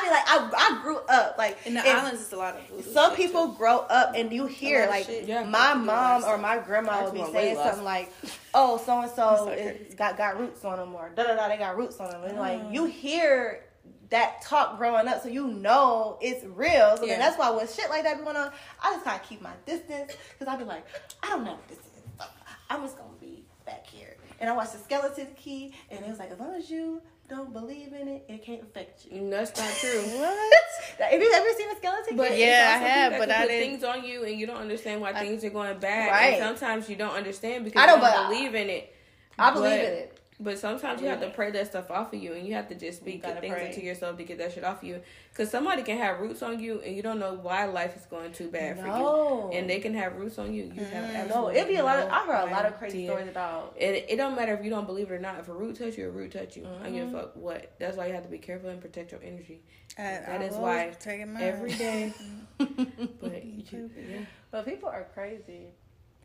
That's what I be like. I I grew up like in the islands, it's a lot of voodoo some people too. grow up and you hear like. Yeah. my People do a lot mom or my grandma That's would be saying something like, "Oh, so and so so got got roots on them," or da da da, they got roots on them, and like ah. you hear that talk growing up, so you know it's real. So Yeah. then that's why when shit like that be going on, I just kind of keep my distance because I be like, I don't know what this is. So I'm just gonna be back here, and I watched the Skeleton Key, and it was like, as long as you don't believe in it, it can't affect you. Mm, that's not true. What? Have you ever seen a skeleton? But Yeah, I have, people that but can I put didn't- things on you and you don't understand why things are going bad. Right. And sometimes you don't understand because I know, you don't but I- believe in it. I believe But- in it. But sometimes you have to pray that stuff off of you, and you have to just speak good things pray. into yourself to get that shit off of you. Because somebody can have roots on you, and you don't know why life is going too bad for you, and they can have roots on you. You have No, it'd be a lot of. I heard a lot of crazy idea. stories about. It, it don't matter if you don't believe it or not. If a root touch you, a root touch you. I don't give Mm-hmm. a fuck what. That's why you have to be careful and protect your energy. I- That I is why. Every day. but yeah. But people are crazy.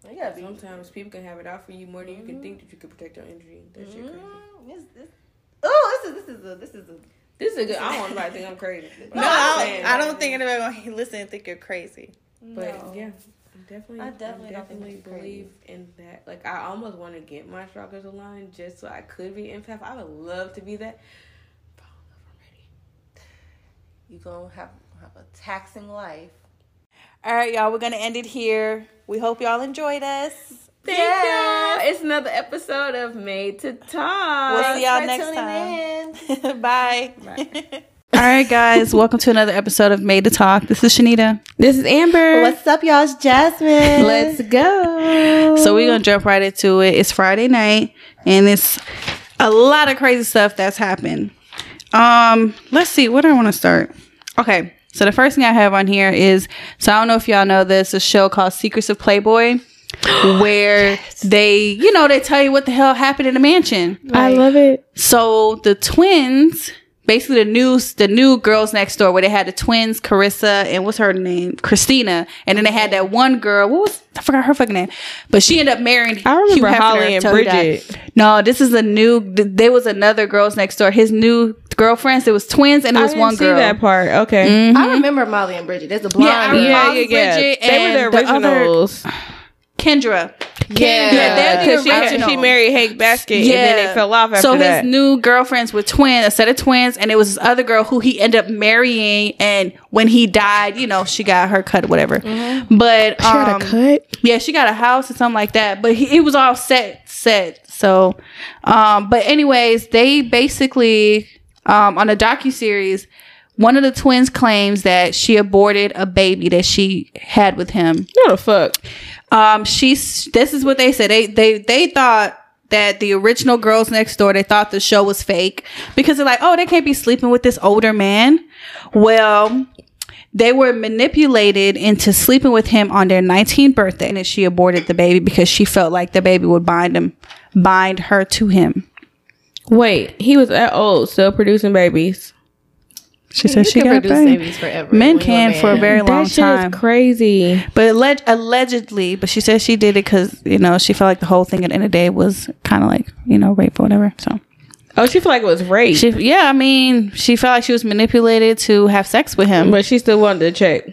You. Sometimes people can have it out for you more than you can think that you can protect your energy. That shit crazy. Mm, this, this, oh, this is this is a this is a. This is a good. I don't want nobody to think I'm crazy. But No, I'm I don't, I don't think anybody gonna listen and think you're crazy. But yeah, definitely. I definitely I don't think definitely crazy. believe in that. Like I almost want to get my chakras aligned just so I could be empath. I would love to be that. But I don't know if I'm ready. You gonna have have a taxing life. All right, y'all. We're gonna end it here. We hope y'all enjoyed us. Thank you. It's another episode of Made to Talk. We'll see y'all next tuning time. Bye. Bye. All right, guys. Welcome to another episode of Made to Talk. This is Shanita. This is Amber. What's up, y'all? It's Jasmine. Let's go. So we're gonna jump right into it. It's Friday night, and it's a lot of crazy stuff that's happened. Um, let's see, where do I want to start? Okay, so the first thing I have on here is so I don't know if y'all know this a show called Secrets of Playboy, where they, you know, they tell you what the hell happened in the mansion. I love it. So the twins, basically the new the new girls next door, where they had the twins, Karissa and what's her name, Kristina, and then they had that one girl. What was I forgot her fucking name, but she ended up marrying. I remember Hugh Hefner Holly and. Bridget. No, this is a new. th- There was another girls next door. His new girlfriends. It was twins, and it I was didn't one see girl. that part. Okay. I remember Molly and Bridget. There's a blonde. Yeah, girl. Yeah, yeah, Molly, yeah. Bridget, They were the and the other- originals. Kendra. Yeah. Yeah, they're the because she, she married Hank Baskett, and then they fell off after so that. his new girlfriends were twins, a set of twins, and it was this other girl who he ended up marrying. And when he died, you know, she got her cut, whatever. But she um, cut. yeah, she got a house or something like that. But he, it was all set, set. So, um, but anyways, they basically um, on a docu series. One of the twins claims that she aborted a baby that she had with him No the fuck. um she's this is what they said they they they thought that the original girls next door they thought the show was fake because they're like oh they can't be sleeping with this older man well they were manipulated into sleeping with him on their 19th birthday and she aborted the baby because she felt like the baby would bind him bind her to him Wait, he was that old, still producing babies. she said she can got produce pregnant. babies forever. men when you're can for a very long time. that shit time is crazy. But alleg- allegedly, but she said she did it because you know she felt like the whole thing at the end of the day was kind of like you know rape or whatever. So Oh, she felt like it was rape, she, yeah, I mean, she felt like she was manipulated to have sex with him. but she still wanted to check.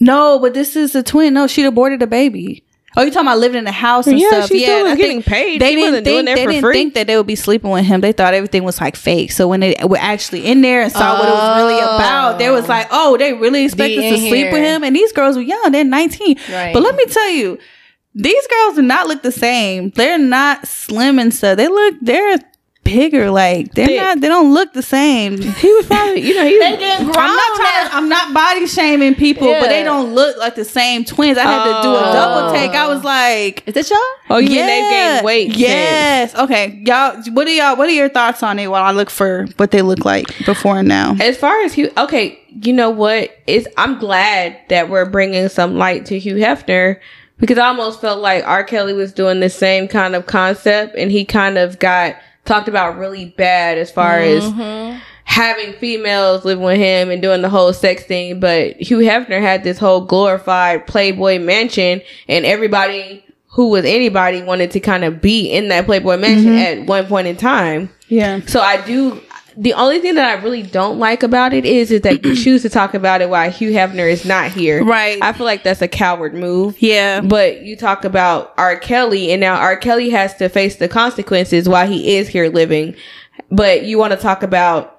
no, but this is a twin. No, she aborted a baby. Oh, you talking about living in the house and Yeah, stuff? she still was getting paid. They She didn't think they didn't free. think that they would be sleeping with him. They thought everything was like fake. So when they were actually in there and saw what it was really Oh. about, they was like, "Oh, oh they really expect us to in sleep with him." And these girls were young; they're nineteen. Right. But let me tell you, these girls do not look the same. They're not slim and stuff. They look they're bigger. Like they're Thick. not. They don't look the same. He was probably, you know, he was. I'm not trying. I'm not body shaming people, but they don't look like the same twins. I had to do a Oh. double take. I was like, Is this y'all? Oh, you mean they've gained weight? since? Yes. Okay, y'all. What are y'all? What are your thoughts on it? While I look for what they look like before and now. As far as Hugh, okay, you know what? Is I'm glad that we're bringing some light to Hugh Hefner because I almost felt like R. Kelly was doing the same kind of concept, and he kind of got talked about really bad as far as mm-hmm. having females living with him and doing the whole sex thing. But Hugh Hefner had this whole glorified Playboy mansion, and everybody who was anybody wanted to kind of be in that Playboy mansion mm-hmm. at one point in time. Yeah. So I do. The only thing that I really don't like about it is is that you choose to talk about it while Hugh Hefner is not here. Right. I feel like that's a coward move. Yeah. But you talk about R. Kelly, and now R. Kelly has to face the consequences while he is here living. But you want to talk about.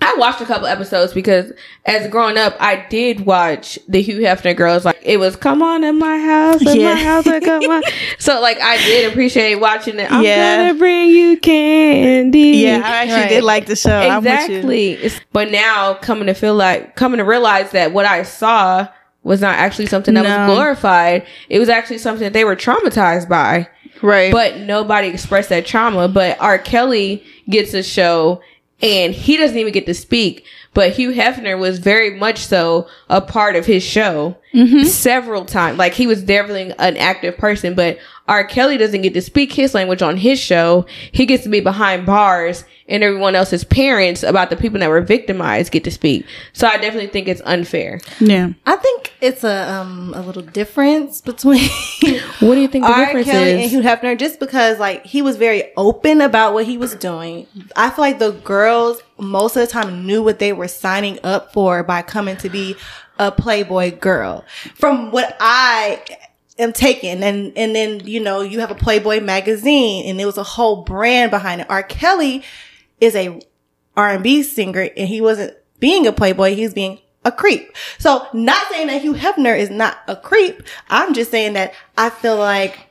I watched a couple episodes because as growing up, I did watch the Hugh Hefner girls. Like it was, come on in my house, in Yeah. my house, and come on. so like I did appreciate watching it. I'm Yeah. gonna bring you candy. Yeah, I actually Right. did like the show. I'm with you. Exactly. But now coming to feel like coming to realize that what I saw was not actually something that No. was glorified. It was actually something that they were traumatized by. Right. But nobody expressed that trauma. But R. Kelly gets a show and he doesn't even get to speak. But Hugh Hefner was very much so a part of his show mm-hmm. several times. Like he was definitely an active person, but R. Kelly doesn't get to speak his language on his show. He gets to be behind bars and everyone else's parents about the people that were victimized get to speak. So I definitely think it's unfair. yeah. I think it's a um a little difference between What do you think the R. difference Kelly and is? Hugh Hefner, just because like he was very open about what he was doing. I feel like the girls most of the time knew what they were signing up for by coming to be a Playboy girl. From what I am taking, and and then you know you have a Playboy magazine, and there was a whole brand behind it. R. Kelly is a R and B singer, and he wasn't being a Playboy; he was being a creep. So, not saying that Hugh Hefner is not a creep. I'm just saying that I feel like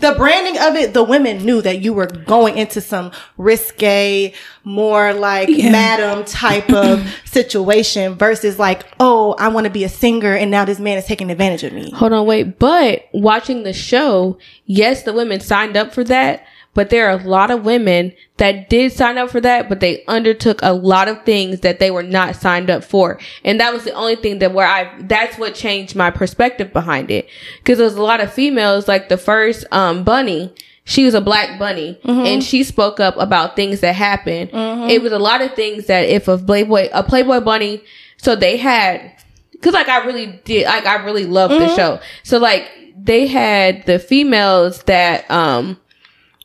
the branding of it, the women knew that you were going into some risque, more like madam type of situation versus like, oh, I want to be a singer and now this man is taking advantage of me. Hold on, wait. But watching the show, yes, the women signed up for that, but there are a lot of women that did sign up for that, but they undertook a lot of things that they were not signed up for. And that was the only thing that where I, that's what changed my perspective behind it. Cause there was a lot of females, like the first, um, bunny, she was a black bunny and she spoke up about things that happened. It was a lot of things that if a Playboy, a Playboy bunny, so they had Cause like I really did, like I really loved the show. So like they had the females that, um,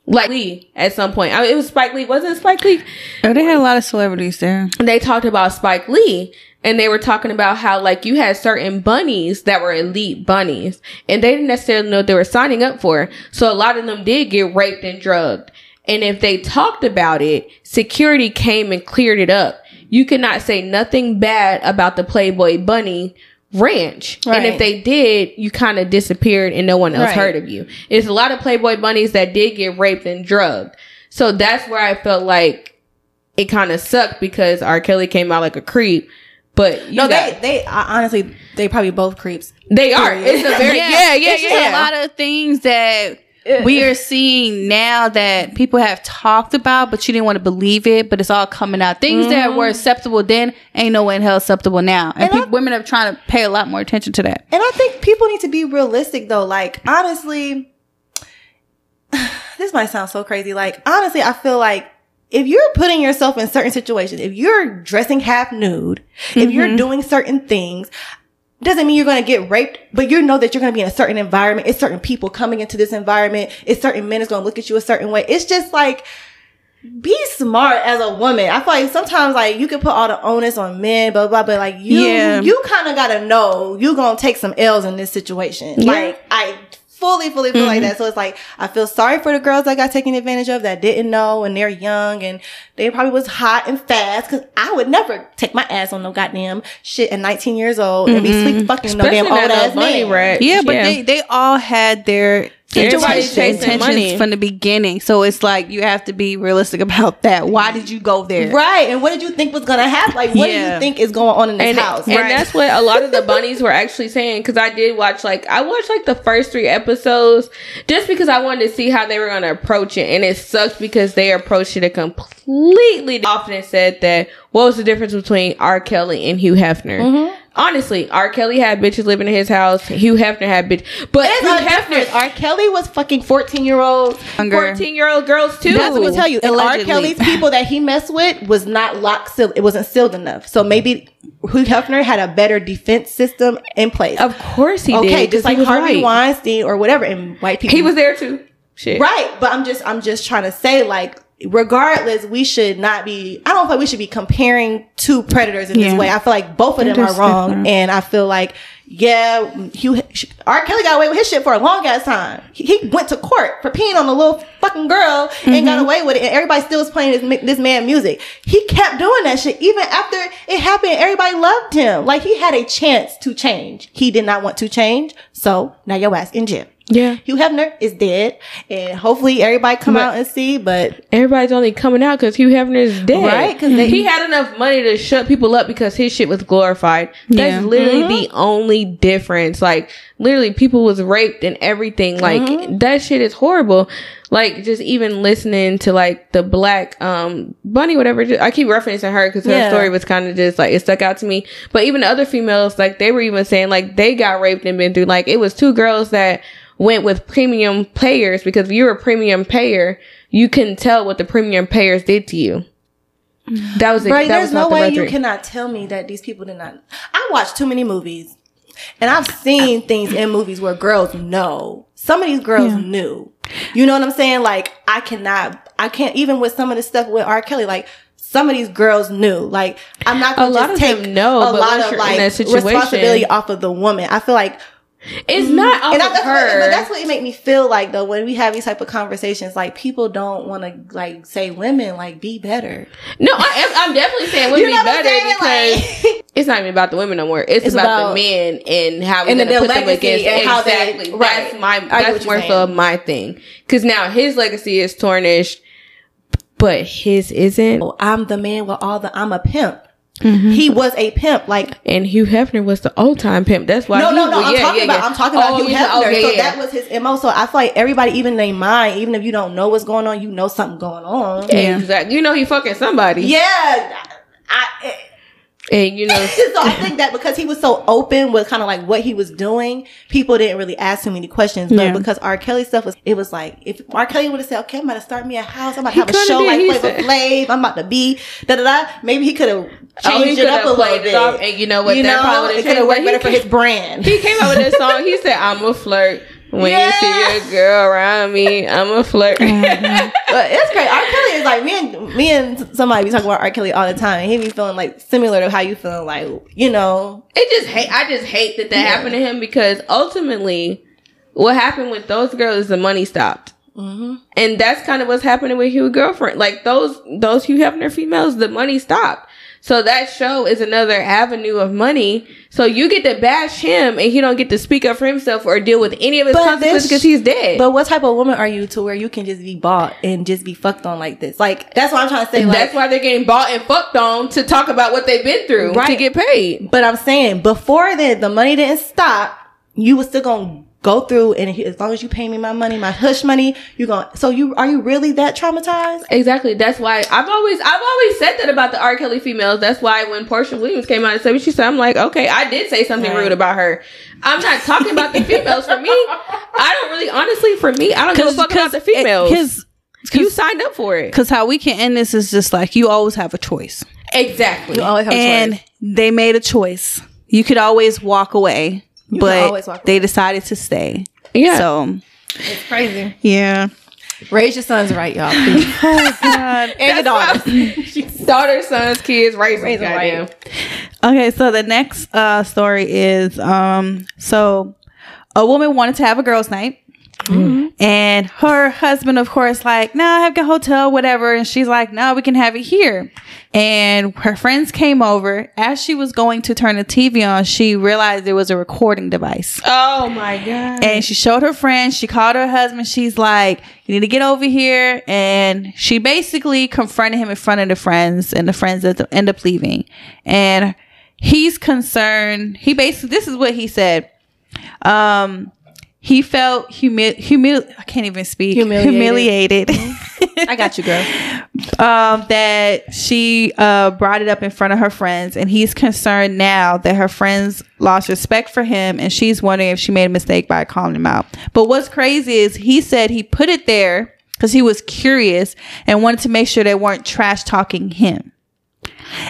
like Lee at some point. I mean, it was Spike Lee, wasn't it Spike Lee? Oh, they had a lot of celebrities there. they talked about Spike Lee and they were talking about how like you had certain bunnies that were elite bunnies and they didn't necessarily know what they were signing up for. So a lot of them did get raped and drugged. And if they talked about it, security came and cleared it up. You cannot say nothing bad about the Playboy Bunny ranch. And if they did, you kind of disappeared and no one else Right. heard of you. It's a lot of Playboy bunnies that did get raped and drugged. So that's where I felt like it kind of sucked because R. Kelly came out like a creep. But you No, got- they they uh, honestly they probably both creeps. they are. It's a very yeah yeah it's just yeah. a lot of things that we are seeing now that people have talked about, but you didn't want to believe it. But it's all coming out. Things that mm-hmm. were acceptable then ain't no way in hell acceptable now, and, And I- women are trying to pay a lot more attention to that. And I think people need to be realistic though. Like honestly, this might sound so crazy. Like honestly, I feel like if you're putting yourself in certain situations, if you're dressing half nude, if you're mm-hmm. doing certain things, doesn't mean you're going to get raped, but you know that you're going to be in a certain environment. It's certain people coming into this environment. It's certain men is going to look at you a certain way. It's just like, be smart as a woman. I feel like sometimes like you can put all the onus on men, blah blah, but like you, Yeah. you kind of gotta know you gonna take some L's in this situation. Like I fully, fully feel like mm-hmm. that. So it's like I feel sorry for the girls that got taken advantage of that didn't know and they're young and they probably was hot and fast. Cause I would never take my ass on no goddamn shit at 19 years old and be sweet mm-hmm. fucking no damn old not no ass bunny man. rat. Yeah, but they they all had their Everybody's chasing money. from the beginning. So it's like you have to be realistic about that. Why did you go there? Right. And what did you think was gonna happen? Like what do you think is going on in this and, house? and that's what a lot of the bunnies were actually saying because I did watch like I watched like the first three episodes just because I wanted to see how they were going to approach it and it sucked because they approached it a completely often said that what was the difference between R. Kelly and Hugh Hefner? Mm-hmm. Honestly, R. Kelly had bitches living in his house. Hugh Hefner had bitch, but There's Hugh. Hefner, R. Kelly was fucking fourteen year olds, fourteen year old girls too. That's what I'm tell you. And R. Kelly's people that he messed with was not locked sealed. It wasn't sealed enough. So maybe Hugh Hefner had a better defense system in place. Of course he did. okay, just like he Harvey white. Weinstein or whatever. And white people. He was there too. Shit. right. But I'm just, I'm just trying to say, like, regardless, we should not be. I don't feel like we should be comparing two predators in Yeah. this way. I feel like both of them They're wrong, different. and I feel like. Yeah, Hugh, R. Kelly got away with his shit for a long ass time. He, he went to court for peeing on a little fucking girl and Mm-hmm. got away with it, and everybody still was playing this, this man music. He kept doing that shit even after it happened. Everybody loved him. Like he had a chance to change. He did not want to change, so now your ass in jail. Yeah. Hugh Hefner is dead, and hopefully everybody come But- out and see. But Everybody's only coming out because Hugh Hefner is dead. Right, 'cause they- he had enough money to shut people up because his shit was glorified. That's Yeah. literally the mm-hmm. only difference. Like, literally, people was raped and everything. Like, that shit is horrible. Like, just even listening to like the black um bunny, whatever. Just, I keep referencing her because her Yeah. story was kind of just like it stuck out to me. But even the other females, like they were even saying like they got raped and been through. Like, it was two girls that went with premium payers because if you're a premium payer, you can tell what the premium payers did to you. That was it. right, that there's no the way you cannot tell me that these people did not. I watched too many movies, and I've seen things in movies where girls know. Some of these girls knew. You know what I'm saying? Like I cannot. I can't even with some of the stuff with R. Kelly. Like some of these girls knew. Like I'm not going to just take them know, a lot of like responsibility off of the woman. I feel like It's mm-hmm. not off and I, that's what, but that's what it make me feel like though when we have these type of conversations like people don't want to like say women like be better no, I am, I'm definitely saying women You know be better because Like- it's not even about the women no more. It's, It's about, about- the men and how we're And gonna their put them against how they- right. That's my I get what that's more so my thing because now his legacy is tarnished, but his isn't. Oh, I'm the man with all the I'm a pimp. Mm-hmm. He was a pimp. Like And Hugh Hefner was the old time pimp. That's why. no, no, no. was- I'm yeah, talking yeah, about yeah. I'm talking about Oh, Hugh you oh, Hefner. okay, so that was his mo. So I feel like everybody, even they mind, even if you don't know what's going on, you know something going on. Yeah. Exactly. You know he fucking somebody. Yeah. I, And you know so I think that because he was so open with kind of like what he was doing, people didn't really ask him any questions. But Yeah. because R. Kelly stuff was, it was like if R. Kelly would have said, "Okay, I'm about to start me a house. I'm about to have a show like Flavor Flav. I'm about to be da da da." Maybe he could have Oh, changed it up a little bit. and you know what, You that know, probably could have worked better for his brand. he came out with this song. He said, "I'm a flirt, When you see a girl around me, I'm a flirt. Mm-hmm. But it's great. R. Kelly is like me and me and somebody be talking about R. Kelly all the time. and He be feeling like similar to how you feeling like you know. it just hate. I just hate that that happened to him because ultimately, what happened with those girls is the money stopped. Mm-hmm. And that's kind of what's happening with Hugh girlfriend. Like those those Hugh Hefner females, the money stopped. So that show is another avenue of money. So you get to bash him, and he don't get to speak up for himself or deal with any of his But consequences because he's dead. But what type of woman are you to where you can just be bought and just be fucked on like this? Like that's what I'm trying to say. Like, that's why they're getting bought and fucked on to talk about what they've been through right. to get paid. But I'm saying before then, the money didn't stop. You was still gonna go through, and as long as you pay me my money, my hush money, you're going. So you are you really that traumatized? Exactly. That's why I've always I've always said that about the R. Kelly females. That's why when Portia Williams came out and said what she said, I'm like, okay, I did say something Right. rude about her. I'm not talking about the females. For me, I don't really honestly for me, I don't give a fuck about the females. Because eh, you signed up for it. because how we can end this is just like you always have a choice, Exactly. You always have a and they made a choice. You could always walk away, can but they decided to stay. Yeah. So It's crazy. yeah. Raise your sons right, y'all. Please. and your daughters. Daughters, sons, kids, raise them. Raise them right. Okay, so the next uh, story is um, so a woman wanted to have a girls' night. And her husband, of course, like, no, I have a hotel, whatever. And she's like, no, we can have it here. And her friends came over. As she was going to turn the TV on, she realized it was a recording device. Oh my god. And she showed her friend. She called her husband. She's like, "You need to get over here." And she basically confronted him in front of the friends, and the friends end up- end up leaving. And he's concerned. He basically, this is what he said. Um, he felt humi- humil. I can't even speak. Humiliated. Humiliated. I got you, girl. um, that she uh, brought it up in front of her friends, and he's concerned now that her friends lost respect for him, and she's wondering if she made a mistake by calling him out. But what's crazy is he said he put it there because he was curious and wanted to make sure they weren't trash talking him.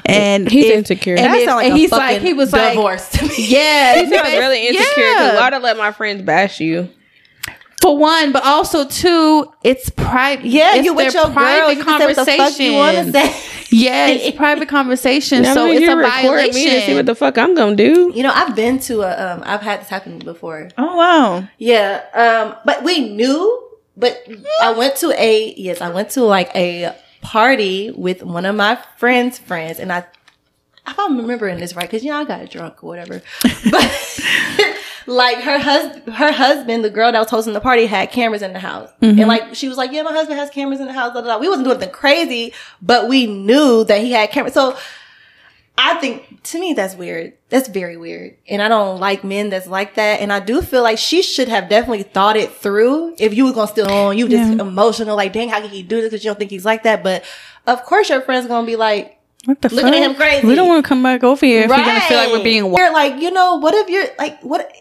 And He's if- insecure. And, That if- like and a he's like, fucking he was like, divorce to me. yeah, He sounds really insecure. Yeah. Why to let my friends bash you? For one, but also two, it's private. Yeah, it's you with their your girl. You can say what the fuck you want to say. Yeah, it's private conversation, I so mean, it's you're a recording me to see what the fuck I'm gonna do. You know, I've been to a. Um, I've had this happen before. oh wow! Yeah, um, but we knew. But I went to a yes, I went to like a party with one of my friends' friends, and I, if I'm remembering this right, because you know I got drunk or whatever, but like her husband, her husband, the girl that was hosting the party, had cameras in the house, and mm-hmm. like she was like, "Yeah, my husband has cameras in the house." Blah, blah, blah. We wasn't doing anything crazy, but we knew that he had cameras, so. I think to me that's weird. That's very weird. And I don't like men that's like that. And I do feel like she should have definitely thought it through. If you were gonna still on, you just emotional, like, dang, how can he do this? Cause you don't think he's like that. But of course your friend's gonna be like, What the Looking at him crazy. We don't want to come back over here if we're gonna feel like we're being. You're like, you know, what if you're like, what?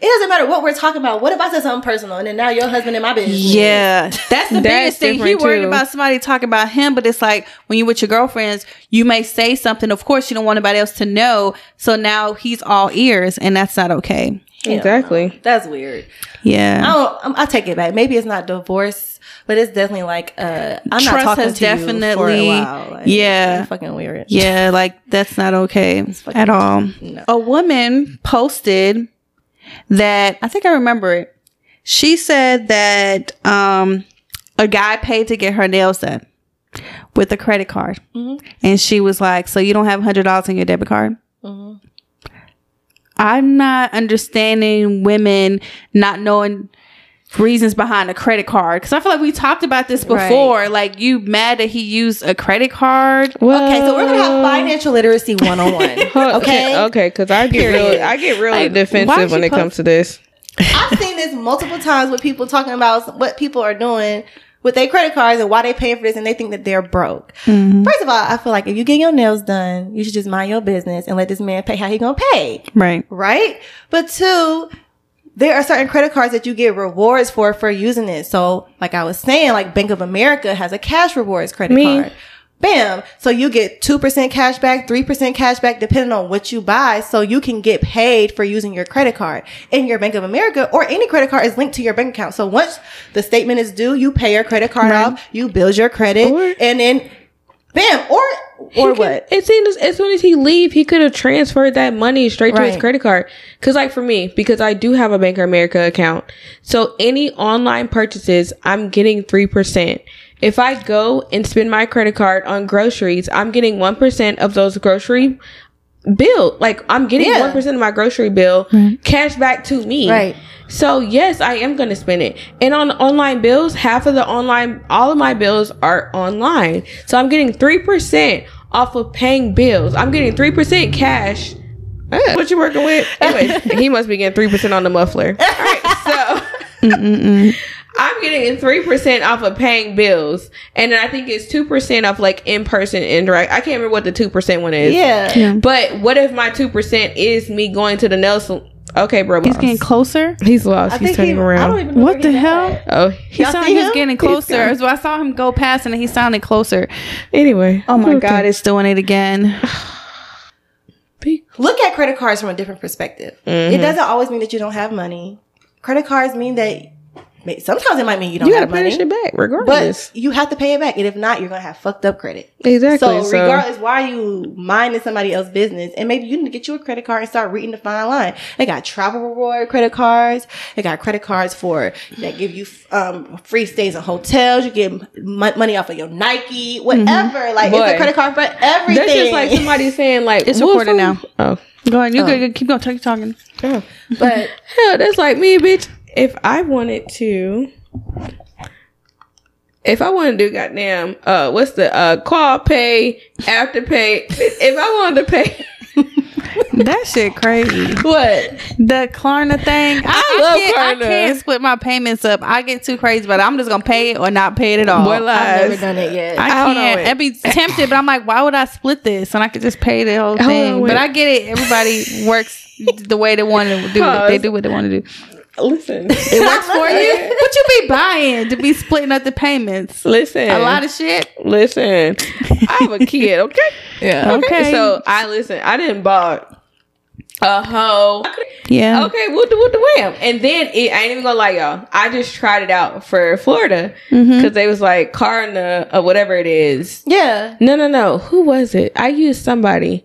It doesn't matter what we're talking about. What if I said something personal and then now your husband in my business? Yeah, that's the That's biggest thing. He different, worried too. about somebody talking about him, but it's like when you're with your girlfriends, you may say something. Of course, you don't want anybody else to know. So now he's all ears, and that's not okay. Hell Exactly. no. That's weird. I Yeah, don't. I'm- I take it back. Maybe it's not divorce, but it's definitely like uh, I'm not Trust talking has to you for definitely- a while. Like, yeah. fucking weird. yeah, like that's not okay at all. no. A woman posted that I think I remember it. She said that um, a guy paid to get her nails done with a credit card, and she was like, "So you don't have hundred dollars in your debit card?" I'm not understanding women not knowing reasons behind a credit card because I feel like we talked about this Right. before. Like, you mad that he used a credit card? Okay, so we're gonna have financial literacy 101. Huh, Okay. Okay, because I get Period. really, I get really Like, defensive when it post- comes to this. I've seen this multiple times with people talking about what people are doing with their credit cards and why they paying for this and they think that they're broke. Mm-hmm. First of all, I feel like if you get your nails done, you should just mind your business and let this man pay how he gonna pay. Right. right? But two, there are certain credit cards that you get rewards for for using it. So, like I was saying, like Bank of America has a cash rewards credit Me. card. Bam. So you get 2% cash back, 3% cash back, depending on what you buy. So you can get paid for using your credit card. And your Bank of America or any credit card is linked to your bank account. So once the statement is due, you pay your credit card off, you build your credit, Or- and then bam. Or, or He what? It seems as soon as he leave, he could have transferred that money straight to his credit card. Cause like for me, because I do have a Bank of America account, so any online purchases, I'm getting three percent. If I go and spend my credit card on groceries, I'm getting one percent of those grocery bill. Like I'm getting Yeah. one percent of my grocery bill cash back to me. Right. So yes, I am gonna spend it. And on online bills, half of the online, all of my bills are online. So I'm getting three percent off of paying bills. I'm getting three percent cash. Uh, what you working with? Anyway, he must be getting three percent on the muffler. All right, so I'm getting three percent off of paying bills, and then I think it's two percent off like in person indirect. I can't remember what the two percent one is. Yeah. But what if my two percent is me going to the Nelson? Okay, bro. He's boss. getting closer. He's lost. I he's turning he, around. I don't even know What the hell? at. oh, He Y'all sound see he's him? getting closer. So I saw him go past and he sounded closer. anyway. Oh my god, it's doing it again. Look at credit cards from a different perspective. Mm-hmm. It doesn't always mean that you don't have money. Credit cards mean that sometimes it might mean you don't You gotta pay money. that shit back, regardless. But you have to pay it back. And if not, you're gonna have fucked up credit. exactly. So, So, regardless, why are you minding somebody else's business? And maybe you need to get you a credit card and start reading the fine line. They got travel reward credit cards. They got credit cards for that give you um, free stays in hotels. You get m- money off of your Nike, whatever. Like it's a credit card for everything. that's just like somebody saying like It's what recorded if I'm- Oh, Go ahead, you good. Keep going. Keep talking. oh. but hell, that's like me, bitch. If I wanted to, if I wanted to do goddamn, uh, what's the uh call pay after pay? If I wanted to pay, That shit crazy. what? The Klarna thing. I, love can't, I can't split my payments up. I get too crazy, but I'm just gonna pay it or not pay it at all. Boy, I've never done it yet. I I don't know can't. I'd be tempted, but I'm like, why would I split this? And I could just pay the whole Hold on, thing. But I get it. Everybody works the way they want to do. it. They do what they want to do. Listen, It works for you. What you be buying to be splitting up the payments? listen, A lot of shit. Listen, I have a kid. Okay. Yeah. Okay. So I listen. I didn't bought a hoe. yeah. Okay, what the what the wham? And then it, I ain't even gonna lie, y'all. I just tried it out for Florida Mm-hmm. because they was like Klarna or whatever it is. yeah. No, no, no. Who was it? I used somebody.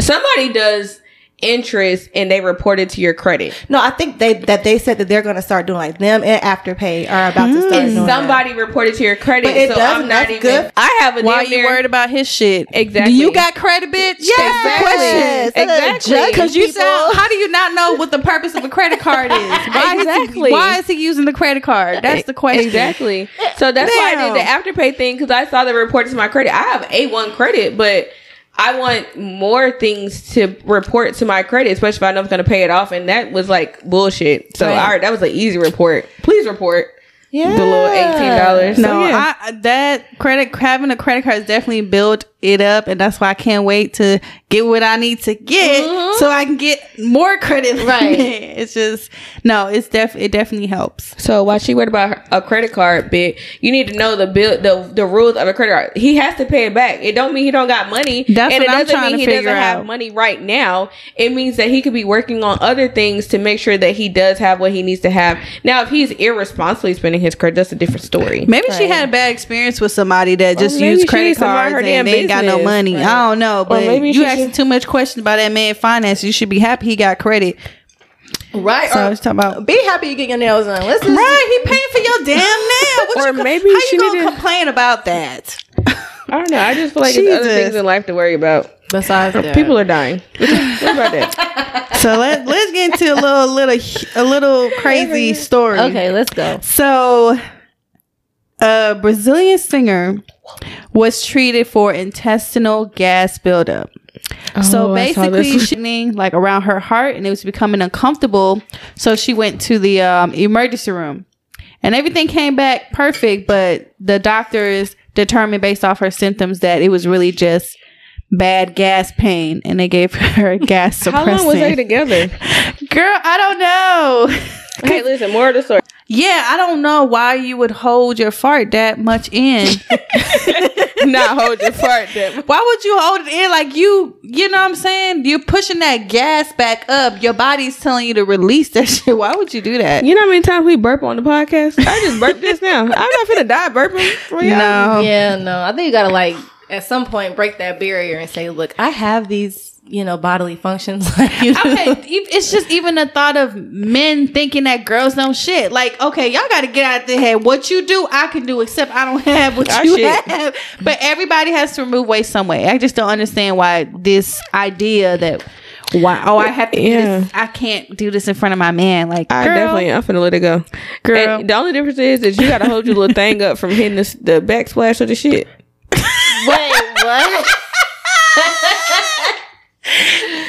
Somebody does interest and they report it to your credit. No, I think they that they said that they're going to start doing like them and Afterpay are about to start doing that. Somebody reported to your credit, But it so doesn't- I'm not even. good. I have a Why damn you worried about his shit? Exactly. Do you got credit, bitch? Yes, Exactly. Exactly. Because you sound. How do you not know what the purpose of a credit card is? Why Exactly. Is he, why is he using the credit card? That's the question. Exactly. So that's why I did the afterpay thing because I saw the report to my credit. I have A1 credit, but I want more things to report to my credit, especially if I know I'm going to pay it off. And that was like bullshit. So, Right. all right, that was an easy report. Please report Yeah. the little $18. No, So, yeah. I, that credit having a credit card has definitely built it up, and that's why I can't wait to get what I need to get Mm-hmm. so I can get more credit. Right. it's just no, it's def it definitely helps. So while she worried about her- a credit card bit, you need to know the bill, the the rules of a credit card. He has to pay it back. It don't mean he don't got money. That's and what it I'm doesn't trying mean to he figure doesn't have out. money right now. It means that he could be working on other things to make sure that he does have what he needs to have. Now, if he's irresponsibly spending his credit, that's a different story. Maybe she had a bad experience with somebody that just used credit needs cards her and damn they ain't got no business. money. I don't know, but maybe you asking should- too much questions about that man finance. You should be happy he got credit. Right. So I was talking about. be happy you get your nails done. Let's Right, he paying for your damn nail. What Or you, maybe how she you gonna need to- complain about that? I don't know. I just feel like there's other things in life to worry about. Besides that. People are dying. what about that? So let let's get into a little little a little crazy story. Okay, let's go. So, a Brazilian singer was treated for intestinal gas buildup. so Oh, saw basically, she like around her heart, and it was becoming uncomfortable. So she went to the um, emergency room, and everything came back perfect. But the doctors determined, based off her symptoms, that it was really just bad gas pain, and they gave her a gas suppressant. How long was they together? Girl, I don't know. Hey, listen, more of the story. Yeah, I don't know why you would hold your fart that much in. not hold your fart that Why would you hold it in like you? You know what I'm saying? You're pushing that gas back up. Your body's telling you to release that shit. Why would you do that? You know how many times we burp on the podcast? I just burped this now. I'm not finna die burping for y'all. No. Yeah, no. I think you gotta like at some point break that barrier and say, look, I have these, you know, bodily functions. Like you Okay, it's just even the thought of men thinking that girls don't shit. Like, okay, y'all got to get out of the head. What you do, I can do, except I don't have what I you shit. have. But everybody has to remove waste some way. I just don't understand why this idea that why oh I have to do Yeah. this, I can't do this in front of my man. Like, I girl, definitely, I'm finna let it go. Girl. And the only difference is that you gotta hold your little thing up from hitting the, the backsplash of the shit. Wait, what?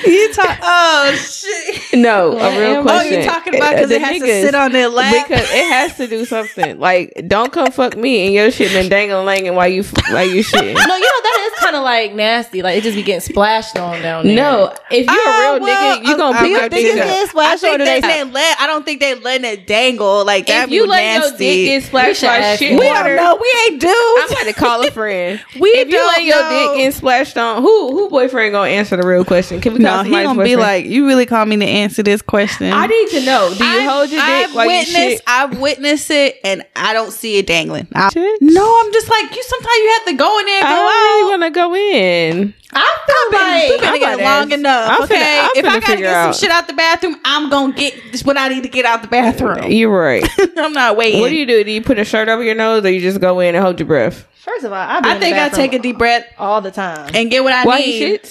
You talk. Oh shit. No, a real am- Oh, question. you talking about because The it has to sit on their lap? Because it has to do something. Like, don't come fuck me and your shit been dangling while you while you shitting. No, you know that is kind of like nasty. Like it just be getting splashed on down there. No, if you're Oh, a real well, nigga, you gonna pick uh, your dick think up. it's I splash think or they, they- they let. I don't think they letting it dangle like that. If you let your dick get splashed should by shit we water, don't know. We ain't I'm dudes. about to call a friend. We if you don't let your dick get splashed on, who who boyfriend gonna answer the real question? Can we call No, he gonna be like, you really call me to answer this question. I need to know. Do you I've- hold your dick I've while you witnessed, shit? I've witnessed it, and I don't see it dangling. I- no, I'm just like you. Sometimes you have to go in there and I go don't out. really want to go in. I feel We've been like together I'm about to long ask- enough. I'm finna- okay, I'm if I gotta get out. some shit out the bathroom, I'm gonna get what I need to get out the bathroom. You're right. I'm not waiting. what do you do? Do you put a shirt over your nose, or you just go in and hold your breath? first of all, I, be I in the think I take a deep breath all the time. and get what I While he need.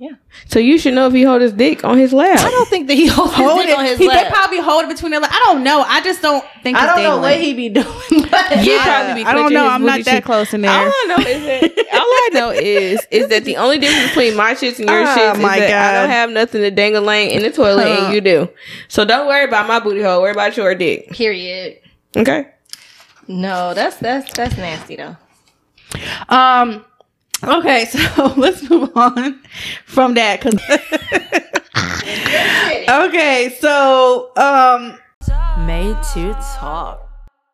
Shits. Yeah. So you should know if he hold his dick on his lap. I don't think that he holds Hold his dick it. on his he, they lap. probably hold it between their legs. I don't know. I just don't think. I don't know what dangling. he be doing. But He Yeah, probably be I don't know. I'm not that cheek. close in All there. I know is that all I know is is that the only difference between my shits and your Oh, shits is my that I don't have nothing to dangle laying in the toilet Huh. and you do. So don't worry about my booty hole. Worry about your dick. period. Okay. No, that's that's that's nasty though. Um. Okay, so let's move on from that. 'cause- okay, so um, Made to talk.